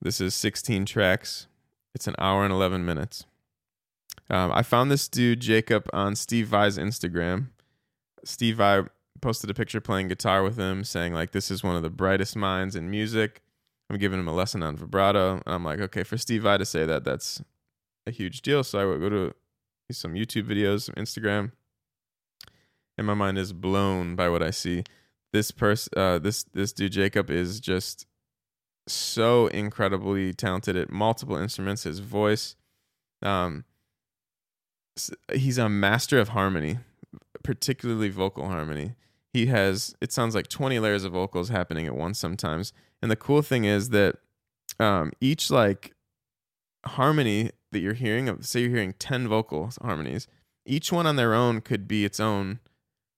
This is 16 tracks. It's an hour and 11 minutes. Um, I found this dude Jacob on Steve Vai's Instagram. Steve Vai posted a picture playing guitar with him, saying like, "This is one of the brightest minds in music." I'm giving him a lesson on vibrato, and I'm like, okay, for Steve Vai to say that, that's a huge deal. So I would go to some YouTube videos, some Instagram, and my mind is blown by what I see. This person, uh, this this dude Jacob is just so incredibly talented at multiple instruments. His voice, um, he's a master of harmony, particularly vocal harmony. He has it sounds like twenty layers of vocals happening at once sometimes. And the cool thing is that um, each like harmony that you're hearing, say you're hearing ten vocal harmonies, each one on their own could be its own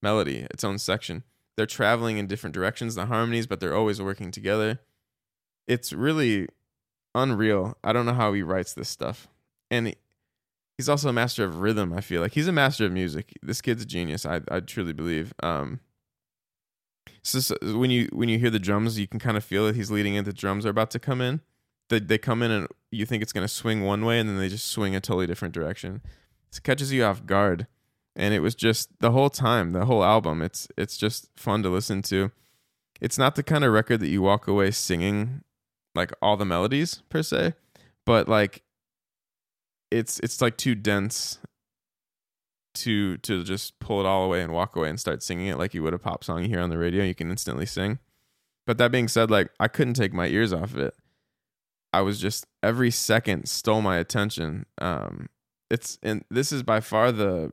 melody, its own section. They're traveling in different directions, the harmonies, but they're always working together. It's really unreal. I don't know how he writes this stuff. And he's also a master of rhythm, I feel like. He's a master of music. This kid's a genius, I I truly believe. Um so, so when you when you hear the drums, you can kind of feel that he's leading in. The drums are about to come in. They they come in and you think it's going to swing one way, and then they just swing a totally different direction. It catches you off guard and it was just the whole time, the whole album. It's it's just fun to listen to. It's not the kind of record that you walk away singing like all the melodies per se, but like it's it's like too dense to to just pull it all away and walk away and start singing it like you would a pop song you hear on the radio. You can instantly sing. But that being said, like I couldn't take my ears off of it. I was just every second stole my attention. Um, it's and this is by far the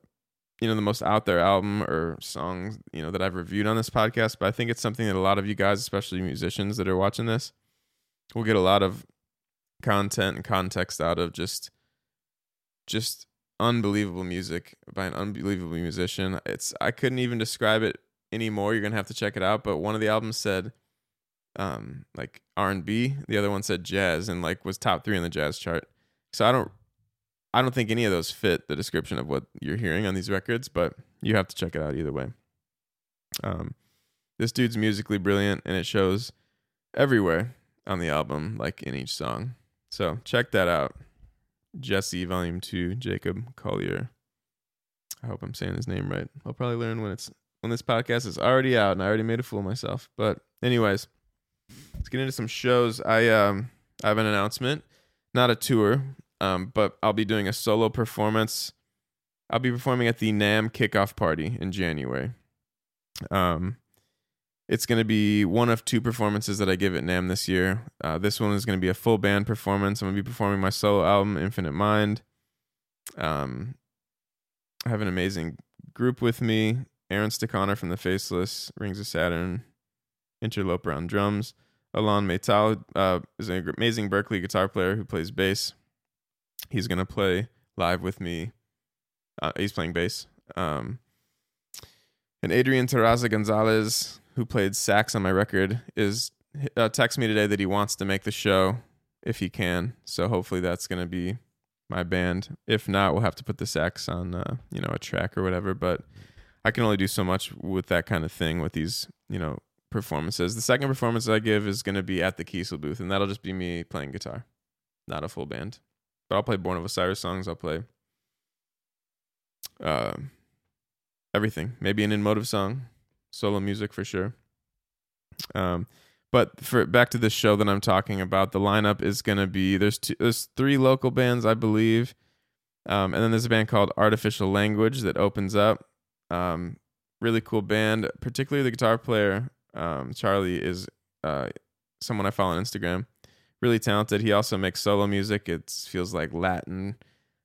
you know the most out there album or songs you know that I've reviewed on this podcast, but I think it's something that a lot of you guys, especially musicians that are watching this, will get a lot of content and context out of just just unbelievable music by an unbelievable musician. It's I couldn't even describe it anymore. You're gonna have to check it out. But one of the albums said um like R and B, the other one said jazz, and like was top three in the jazz chart. So I don't I don't think any of those fit the description of what you're hearing on these records, but you have to check it out either way. Um, this dude's musically brilliant, and it shows everywhere on the album, like in each song. So check that out. Djesse, Volume Two, Jacob Collier. I hope I'm saying his name right. I'll probably learn when it's when this podcast is already out, and I already made a fool of myself. But anyways, let's get into some shows. I um I have an announcement, not a tour. Um, but I'll be doing a solo performance. I'll be performing at the NAMM kickoff party in January. Um, it's going to be one of two performances that I give at NAMM this year. Uh, this one is going to be a full band performance. I'm going to be performing my solo album, Infinite Mind. Um, I have an amazing group with me Aaron Stechauner from The Faceless, Rings of Saturn, Interloper on drums. Alon Metal uh, is an amazing Berklee guitar player who plays bass. He's going to play live with me. Uh, he's playing bass. Um, and Adrian Terraza Gonzalez, who played sax on my record, is uh, text me today that he wants to make the show if he can. So hopefully that's going to be my band. If not, we'll have to put the sax on, uh, you know, a track or whatever. But I can only do so much with that kind of thing with these, you know, performances. The second performance I give is going to be at the Kiesel booth, and that'll just be me playing guitar, not a full band. But I'll play Born of Osiris songs. I'll play uh, everything. Maybe an In Motive song, solo music for sure. Um, but for back to this show that I'm talking about, the lineup is going to be there's two, there's three local bands I believe, um, and then there's a band called Artificial Language that opens up. Um, really cool band, particularly the guitar player um, Charlie is uh, someone I follow on Instagram. Really talented. He also makes solo music. It feels like Latin,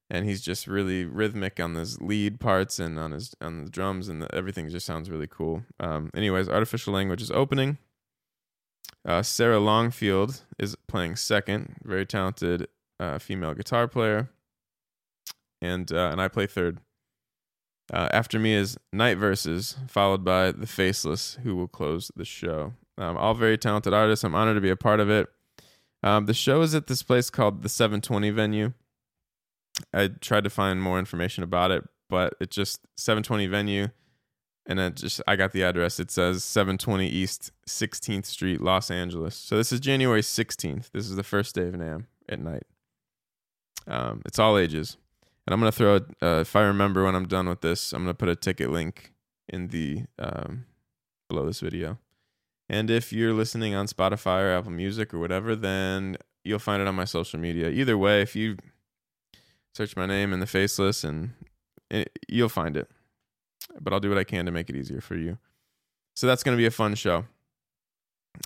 and he's just really rhythmic on his lead parts and on his on the drums, and the, everything just sounds really cool. Um, anyways, artificial language is opening. Uh, Sarah Longfield is playing second. Very talented uh, female guitar player, and uh, and I play third. Uh, after me is Night Verses, followed by The Faceless, who will close the show. Um, all very talented artists. I'm honored to be a part of it. Um, the show is at this place called the 720 venue. I tried to find more information about it, but it just 720 venue, and it just I got the address. It says 720 East 16th Street, Los Angeles. So this is January 16th. This is the first day of NAMM at night. Um, it's all ages. And I'm gonna throw it. Uh, if I remember when I'm done with this, I'm gonna put a ticket link in the um, below this video. And if you're listening on Spotify or Apple Music or whatever, then you'll find it on my social media. Either way, if you search my name in the faceless, and it, you'll find it. But I'll do what I can to make it easier for you. So that's gonna be a fun show.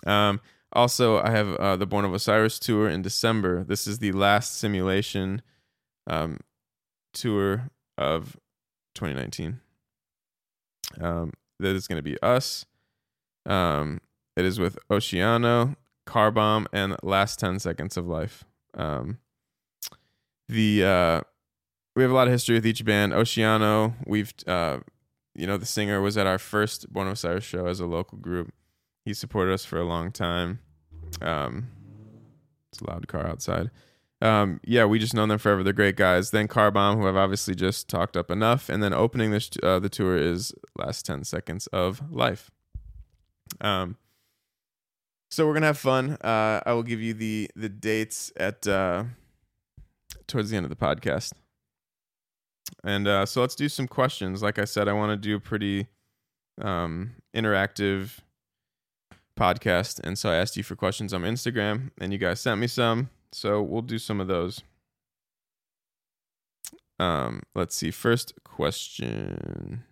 Um, also, I have uh, the Born of Osiris tour in December. This is the last simulation um, tour of 2019. Um, that is going to be us. Um, it is with Oceano, Car Bomb, and Last 10 Seconds of Life. Um, the uh, we have a lot of history with each band. Oceano, we've uh, you know the singer was at our first Born of Osiris show as a local group. He supported us for a long time. Um, it's a loud car outside um, yeah, we just known them forever. They're great guys. Then Car Bomb, who I've obviously just talked up enough, and then opening this uh, the tour is last ten seconds of life. Um, so we're gonna have fun. Uh, I will give you the the dates at uh, towards the end of the podcast. And uh, so let's do some questions. Like I said, I want to do a pretty um, interactive podcast, and so I asked you for questions on Instagram, and you guys sent me some. So we'll do some of those. Um, let's see. First question.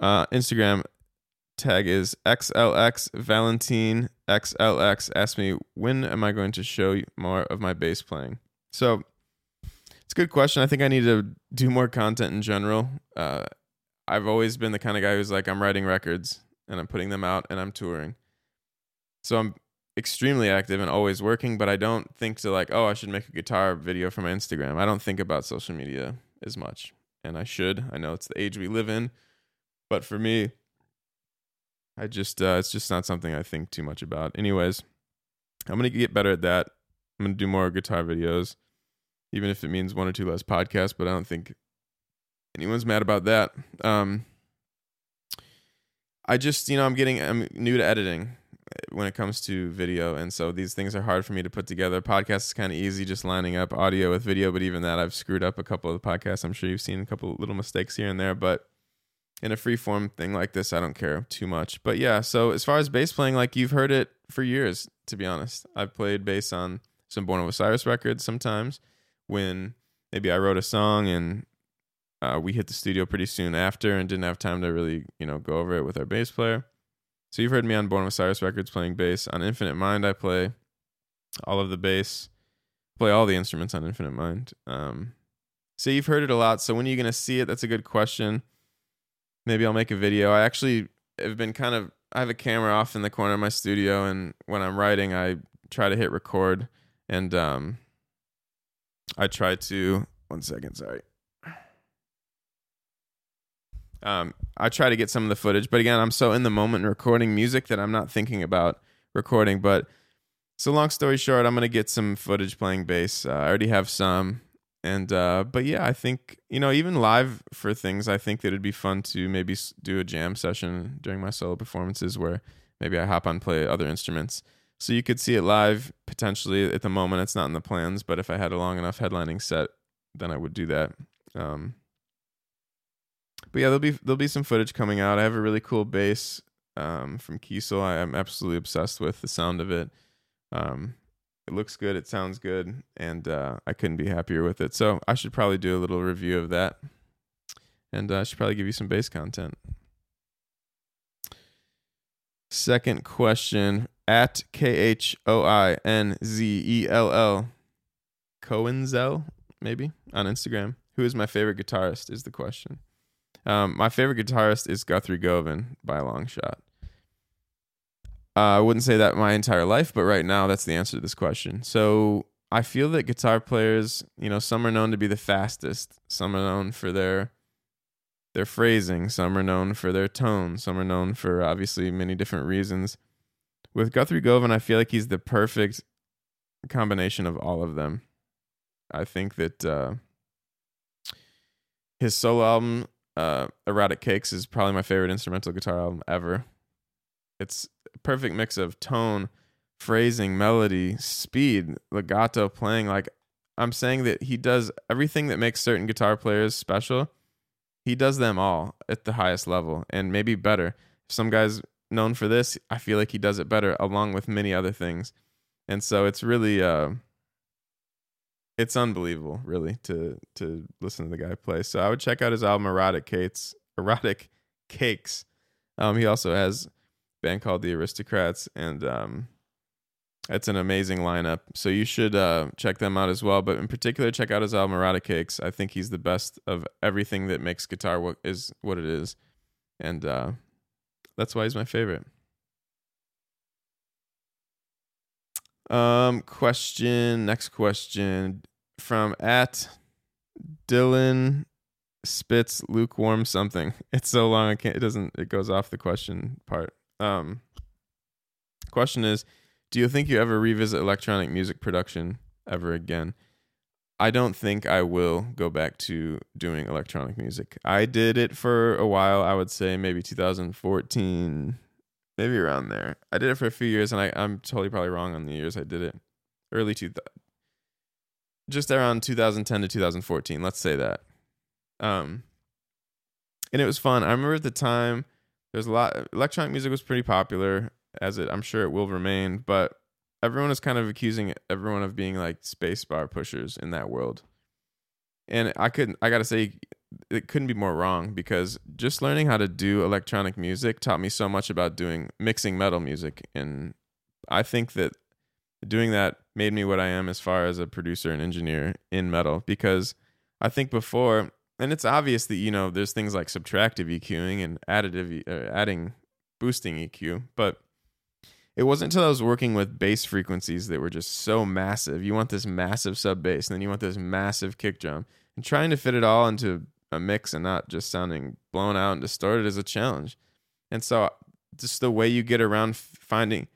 Uh, Instagram tag is XLX Valentine XLX. Ask me when am I going to show you more of my bass playing? So it's a good question. I think I need to do more content in general. Uh, I've always been the kind of guy who's like, I'm writing records and I'm putting them out and I'm touring. So I'm extremely active and always working, but I don't think to like, oh, I should make a guitar video for my Instagram. I don't think about social media as much. And I should. I know it's the age we live in. But for me, I just uh, it's just not something I think too much about. Anyways, I'm gonna get better at that. I'm gonna do more guitar videos, even if it means one or two less podcasts. But I don't think anyone's mad about that. Um, I just you know I'm getting I'm new to editing, when it comes to video and so these things are hard for me to put together podcast is kind of easy just lining up audio with video but even that i've screwed up a couple of the podcasts i'm sure you've seen a couple little mistakes here and there but in a free form thing like this i don't care too much but yeah so as far as bass playing like you've heard it for years to be honest i've played bass on some born of osiris records sometimes when maybe i wrote a song and uh, we hit the studio pretty soon after and didn't have time to really you know go over it with our bass player So you've heard me on Born of Osiris Records playing bass. On Infinite Mind, I play all of the bass, play all the instruments on Infinite Mind. Um, so you've heard it a lot. So when are you going to see it? That's a good question. Maybe I'll make a video. I actually have been kind of, I have a camera off in the corner of my studio, and when I'm writing, I try to hit record, and um, I try to, one second, sorry. Um, I try to get some of the footage, but again, I'm so in the moment recording music that I'm not thinking about recording. But so long story short, I'm gonna get some footage playing bass. Uh, I already have some, and uh, but yeah, I think you know even live for things, I think that it'd be fun to maybe do a jam session during my solo performances where maybe I hop on play other instruments. So you could see it live potentially. At the moment, it's not in the plans, but if I had a long enough headlining set, then I would do that. Um, but yeah, there'll be there'll be some footage coming out. I have a really cool bass um, from Kiesel. I am absolutely obsessed with the sound of it. Um, it looks good. It sounds good, and uh, I couldn't be happier with it. So I should probably do a little review of that, and uh, I should probably give you some bass content. Second question at K H O I N Z E L L Cohenzel maybe on Instagram. Who is my favorite guitarist? Is the question. Um, my favorite guitarist is Guthrie Govan by a long shot. Uh, I wouldn't say that my entire life, but right now that's the answer to this question. So I feel that guitar players, you know, some are known to be the fastest, some are known for their their phrasing, some are known for their tone, some are known for obviously many different reasons. With Guthrie Govan, I feel like he's the perfect combination of all of them. I think that uh, his solo album uh, Erotic Cakes is probably my favorite instrumental guitar album ever. It's a perfect mix of tone, phrasing, melody, speed, legato playing. Like I'm saying that he does everything that makes certain guitar players special. He does them all at the highest level and maybe better. Some guys known for this, I feel like he does it better along with many other things. And so it's really uh it's unbelievable, really, to to listen to the guy play. So I would check out his album Erotic Cakes. Erotic Cakes. Um, he also has a band called The Aristocrats, and um, it's an amazing lineup. So you should uh, check them out as well. But in particular, check out his album Erotic Cakes. I think he's the best of everything that makes guitar what is what it is, and uh, that's why he's my favorite. Um, question. Next question from at Dylan Spitz lukewarm something. It's so long. I can't. It doesn't. It goes off the question part. Um, question is, do you think you ever revisit electronic music production ever again? I don't think I will go back to doing electronic music. I did it for a while. I would say maybe 2014, maybe around there. I did it for a few years, and I, I'm totally probably wrong on the years I did it. Early two, just around 2010 to 2014. Let's say that. Um, and it was fun. I remember at the time there's a lot. Electronic music was pretty popular, as it I'm sure it will remain. But everyone is kind of accusing everyone of being like space bar pushers in that world. And I couldn't. I gotta say, it couldn't be more wrong because just learning how to do electronic music taught me so much about doing mixing metal music and i think that doing that made me what i am as far as a producer and engineer in metal because i think before and it's obvious that you know there's things like subtractive eqing and additive uh, adding boosting eq but it wasn't until I was working with bass frequencies that were just so massive. You want this massive sub bass, and then you want this massive kick drum, and trying to fit it all into a mix and not just sounding blown out and distorted is a challenge. And so just the way you get around finding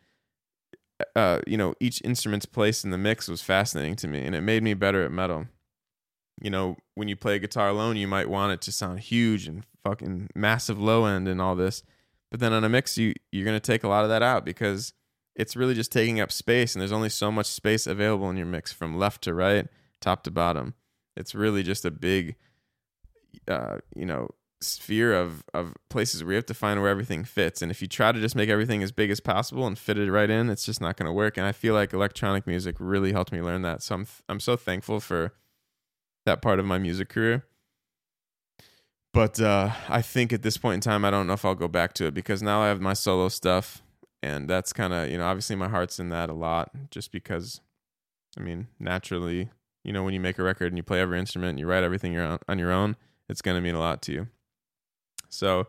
uh, you know, each instrument's place in the mix was fascinating to me and it made me better at metal. You know, when you play guitar alone, you might want it to sound huge and fucking massive low end and all this. But then on a mix, you you're gonna take a lot of that out because it's really just taking up space and there's only so much space available in your mix from left to right, top to bottom. It's really just a big uh, you know sphere of of places where you have to find where everything fits and if you try to just make everything as big as possible and fit it right in it's just not going to work and i feel like electronic music really helped me learn that so i'm i'm so thankful for that part of my music career but uh, I think at this point in time, I don't know if I'll go back to it because now I have my solo stuff, and that's kind of you know obviously my heart's in that a lot, just because, I mean, naturally, you know, when you make a record and you play every instrument and you write everything you're on, on your own, it's gonna mean a lot to you. So,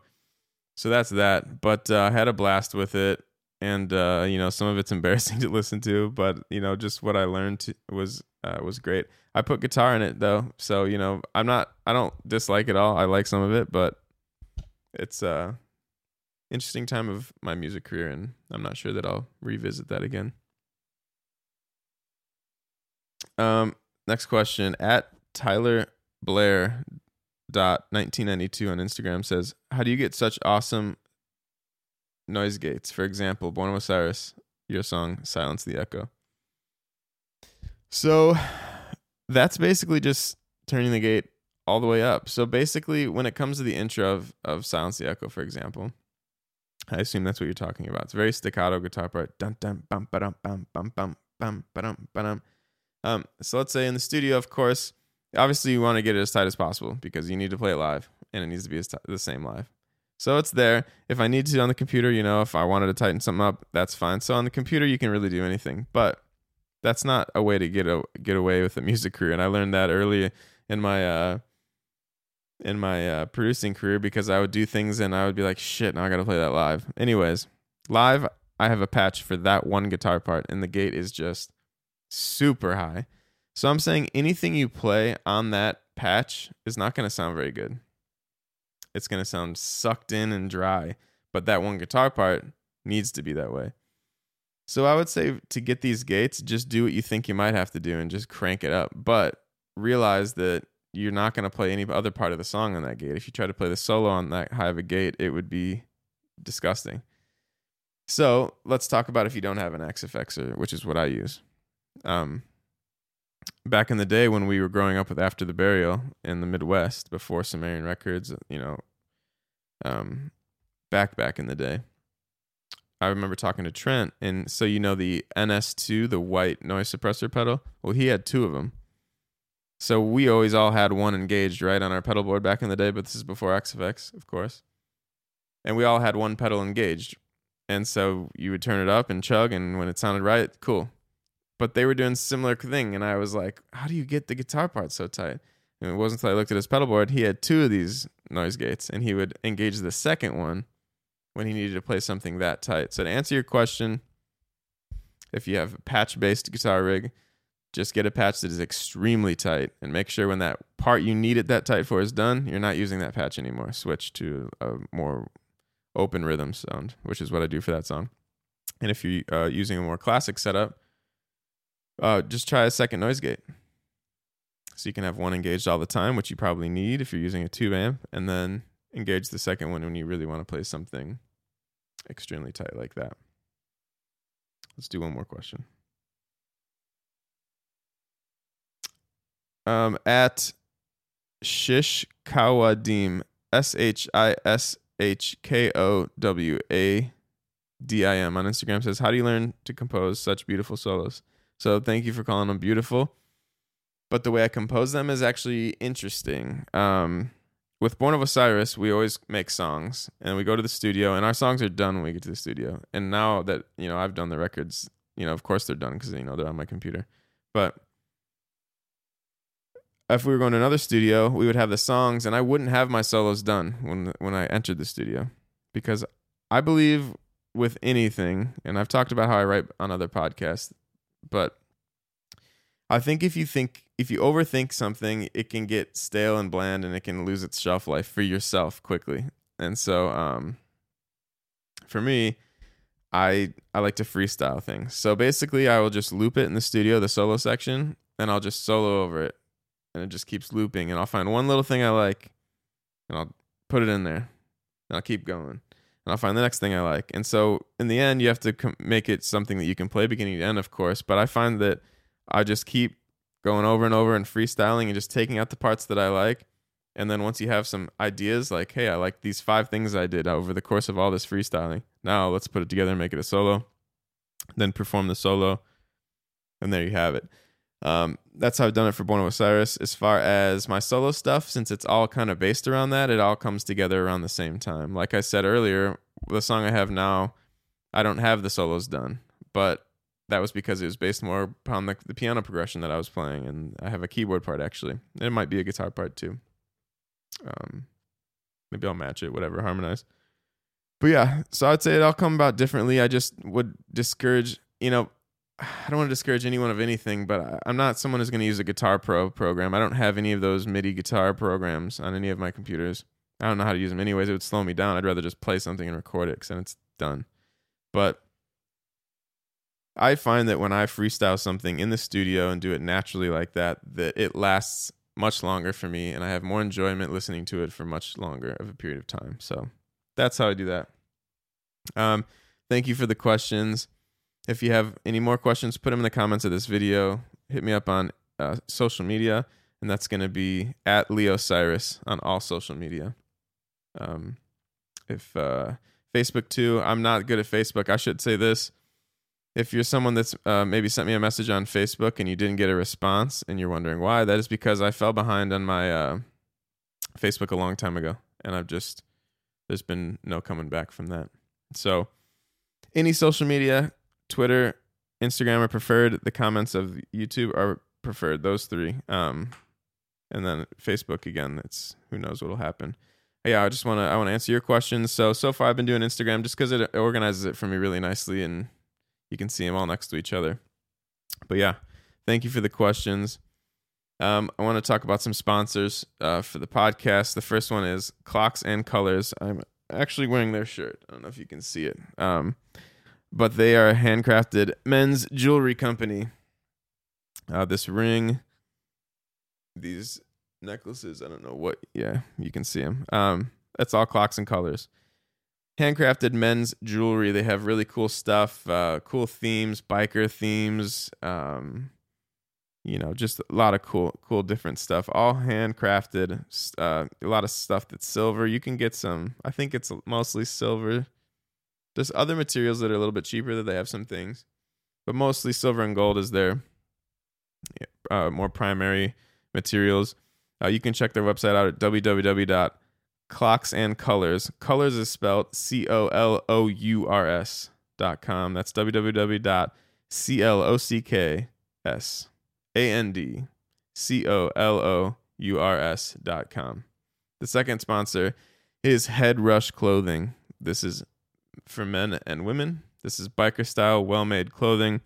so that's that. But uh, I had a blast with it, and uh, you know, some of it's embarrassing to listen to, but you know, just what I learned was uh, was great. I put guitar in it though, so you know I'm not I don't dislike it all. I like some of it, but it's uh interesting time of my music career, and I'm not sure that I'll revisit that again. Um, next question at Tyler Blair dot 1992 on Instagram says, "How do you get such awesome noise gates? For example, Born of Osiris, your song "Silence the Echo." So that's basically just turning the gate all the way up. So basically, when it comes to the intro of, of Silence the Echo, for example, I assume that's what you're talking about. It's very staccato guitar part. Bum ba dum bum bum bum bum ba dum ba dum. Um, so let's say in the studio, of course, obviously you want to get it as tight as possible because you need to play it live and it needs to be t- the same live. So it's there. If I need to on the computer, you know, if I wanted to tighten something up, that's fine. So on the computer, you can really do anything. But that's not a way to get a, get away with a music career. And I learned that early in my uh, in my uh, producing career because I would do things and I would be like, shit, now I got to play that live. Anyways, live, I have a patch for that one guitar part, and the gate is just super high. So I'm saying anything you play on that patch is not going to sound very good. It's going to sound sucked in and dry, but that one guitar part needs to be that way. So I would say to get these gates, just do what you think you might have to do and just crank it up. But realize that you're not going to play any other part of the song on that gate. If you try to play the solo on that high of a gate, it would be disgusting. So let's talk about if you don't have an Axe-Fxer, which is what I use. Um, back in the day when we were growing up with After the Burial in the Midwest before Sumerian Records, you know, um, back back in the day, I remember talking to Trent, and so you know the NS2, the white noise suppressor pedal. Well, he had two of them. So we always all had one engaged right on our pedal board back in the day, but this is before Axe-Fx, of course. And we all had one pedal engaged. And so you would turn it up and chug, and when it sounded right, cool. But they were doing similar thing, and I was like, "How do you get the guitar part so tight?" And it wasn't until I looked at his pedal board, he had two of these noise gates, and he would engage the second one when he needed to play something that tight. So to answer your question, if you have a patch based guitar rig, just get a patch that is extremely tight and make sure when that part you need it that tight for is done, you're not using that patch anymore. Switch to a more open rhythm sound, which is what I do for that song. And if you're uh, using a more classic setup, uh, just try a second noise gate. So you can have one engaged all the time, which you probably need if you're using a tube amp, and then engage the second one when you really want to play something extremely tight like that. Let's do one more question. Um, at Shish Kawadim, S H I S H K O W A D I M on Instagram says, How do you learn to compose such beautiful solos? So thank you for calling them beautiful. But the way I compose them is actually interesting. Um, with Born of Osiris, we always make songs and we go to the studio and our songs are done when we get to the studio. And now that, you know, I've done the records, you know, of course they're done because, you know, they're on my computer. But if we were going to another studio, we would have the songs and I wouldn't have my solos done when when I entered the studio because I believe with anything, and I've talked about how I write on other podcasts, but I think if you think if you overthink something, it can get stale and bland and it can lose its shelf life for yourself quickly. And so um for me, I I like to freestyle things. So basically I will just loop it in the studio, the solo section, and I'll just solo over it. And it just keeps looping and I'll find one little thing I like and I'll put it in there. And I'll keep going. And I'll find the next thing I like. And so in the end, you have to com- make it something that you can play beginning to end, of course. But I find that I just keep going over and over and freestyling and just taking out the parts that I like. And then once you have some ideas, like, hey, I like these five things I did uh, over the course of all this freestyling. Now let's put it together and make it a solo. Then perform the solo. And there you have it. Um, that's how I've done it for Born of Osiris. As far as my solo stuff, since it's all kind of based around that, it all comes together around the same time. Like I said earlier, the song I have now, I don't have the solos done, but that was because it was based more upon the, the piano progression that I was playing, and I have a keyboard part actually. It might be a guitar part too. Um, maybe I'll match it, whatever, harmonize. But yeah, so I'd say it all come about differently. I just would discourage, you know, I don't want to discourage anyone of anything, but I'm not someone who's going to use a Guitar Pro program. I don't have any of those MIDI guitar programs on any of my computers. I don't know how to use them anyways. It would slow me down. I'd rather just play something and record it because then it's done. But I find that when I freestyle something in the studio and do it naturally like that, that it lasts much longer for me and I have more enjoyment listening to it for much longer of a period of time. So that's how I do that. Um, thank you for the questions. If you have any more questions, put them in the comments of this video. Hit me up on uh, social media, and that's going to be at LeeOsiris on all social media. Um, if uh, Facebook too, I'm not good at Facebook. I should say this: if you're someone that's uh, maybe sent me a message on Facebook and you didn't get a response, and you're wondering why, that is because I fell behind on my uh, Facebook a long time ago, and I've just there's been no coming back from that. So, any social media, Twitter, Instagram are preferred. The comments of YouTube are preferred. Those three. Um, and then Facebook again. It's who knows what'll happen. Yeah, I just want to I want to answer your questions. So so far I've been doing Instagram just because it organizes it for me really nicely, and you can see them all next to each other. But yeah, thank you for the questions. Um, I want to talk about some sponsors uh, for the podcast. The first one is Clocks and Colors. I'm actually wearing their shirt. I don't know if you can see it. Um, but they are a handcrafted men's jewelry company. Uh, this ring, these necklaces, I don't know what. Yeah, you can see them. Um, that's all clocks and colors. Handcrafted men's jewelry. They have really cool stuff, uh, cool themes, biker themes. Um, you know, just a lot of cool, cool different stuff. All handcrafted. Uh, a lot of stuff that's silver. You can get some. I think it's mostly silver. There's other materials that are a little bit cheaper that they have some things, but mostly silver and gold is their uh, more primary materials. Uh, you can check their website out at www.clocksandcolors. Colors is spelled C O L O U R S dot com. That's www.clocks A N D C O L O U R S dot com. The second sponsor is Head Rush Clothing. This is for men and women. This is biker style, well made clothing.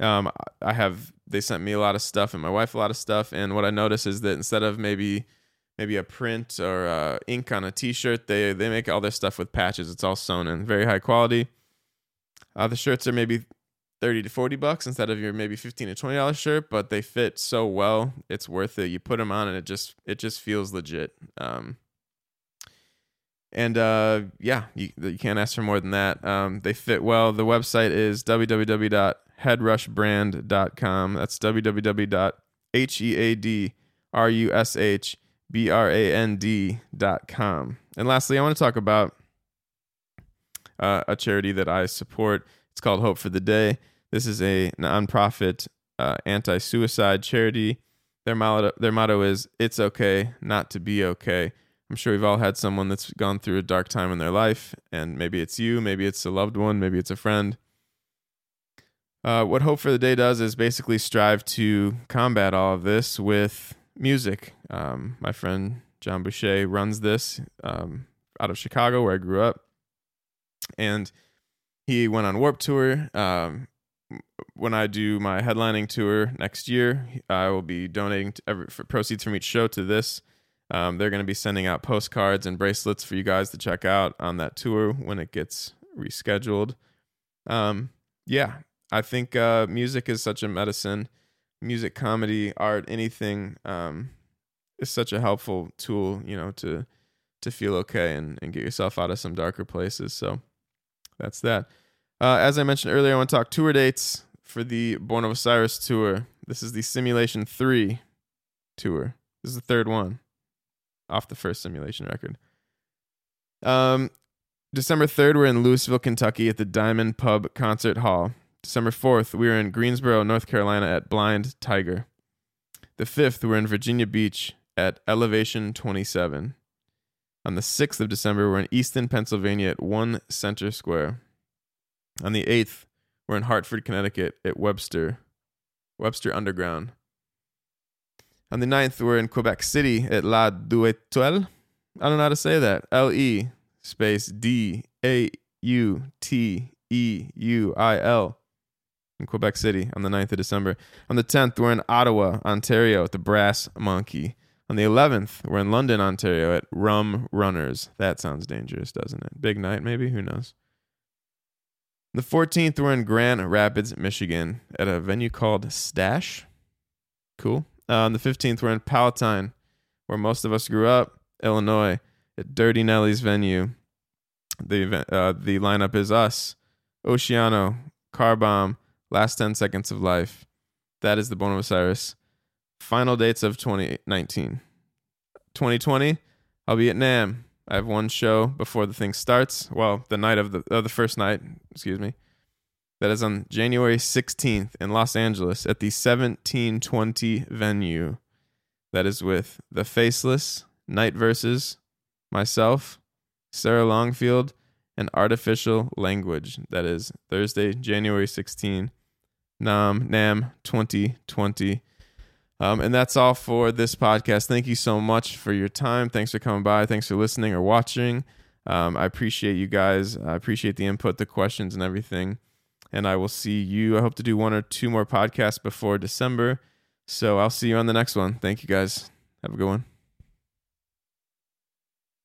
Um, I have they sent me a lot of stuff and my wife a lot of stuff. And what I notice is that instead of maybe maybe a print or uh, ink on a T-shirt, they they make all their stuff with patches. It's all sewn in, very high quality. Uh, the shirts are maybe thirty to forty bucks instead of your maybe fifteen to twenty dollar shirt, but they fit so well, it's worth it. You put them on and it just it just feels legit. Um, and uh, yeah, you, you can't ask for more than that. Um, they fit well. The website is www.headrushbrand.com. That's www.headrushbrand.com. And lastly, I want to talk about uh, a charity that I support. It's called Hope for the Day. This is a nonprofit uh, anti-suicide charity. Their motto, their motto is "It's okay not to be okay." I'm sure we've all had someone that's gone through a dark time in their life, and maybe it's you, maybe it's a loved one, maybe it's a friend. Uh, what Hope for the Day does is basically strive to combat all of this with music. Um, my friend John Boucher runs this um, out of Chicago, where I grew up, and he went on Warp Tour. Um, when I do my headlining tour next year, I will be donating every, proceeds from each show to this. Um, they're going to be sending out postcards and bracelets for you guys to check out on that tour when it gets rescheduled. Um, yeah, I think uh, music is such a medicine. Music, comedy, art, anything um, is such a helpful tool, you know, to to feel okay and, and get yourself out of some darker places. So that's that. Uh, as I mentioned earlier, I want to talk tour dates for the Born of Osiris tour. This is the Simulation 3 tour. This is the third one off the first simulation record. Um, December 3rd, we're in Louisville, Kentucky at the Diamond Pub Concert Hall. December 4th, we were in Greensboro, North Carolina at Blind Tiger. The 5th, we're in Virginia Beach at Elevation 27. On the 6th of December, we're in Easton, Pennsylvania at One Center Square. On the 8th, we're in Hartford, Connecticut at Webster, Webster Underground. On the 9th, we're in Quebec City at La Duetoile. I don't know how to say that. L E space D A U T E U I L in Quebec City on the 9th of December. On the 10th, we're in Ottawa, Ontario at the Brass Monkey. On the 11th, we're in London, Ontario at Rum Runners. That sounds dangerous, doesn't it? Big night, maybe? Who knows? The 14th, we're in Grand Rapids, Michigan at a venue called Stash. Cool. Uh, on the 15th, we're in Palatine, where most of us grew up, Illinois, at Dirty Nelly's venue. The event, uh, the lineup is us, Oceano, Car Bomb, Last 10 Seconds of Life. That is the Born of Osiris. Final dates of 2019. 2020, I'll be at NAMM. I have one show before the thing starts. Well, the night of the uh, the first night, excuse me. That is on January 16th in Los Angeles at the 1720 venue. That is with The Faceless, Night Verses, myself, Sarah Longfield, and Artificial Language. That is Thursday, January 16, NAMM, NAMM 2020. Um, and that's all for this podcast. Thank you so much for your time. Thanks for coming by. Thanks for listening or watching. Um, I appreciate you guys. I appreciate the input, the questions, and everything. And I will see you. I hope to do one or two more podcasts before December. So I'll see you on the next one. Thank you guys. Have a good one.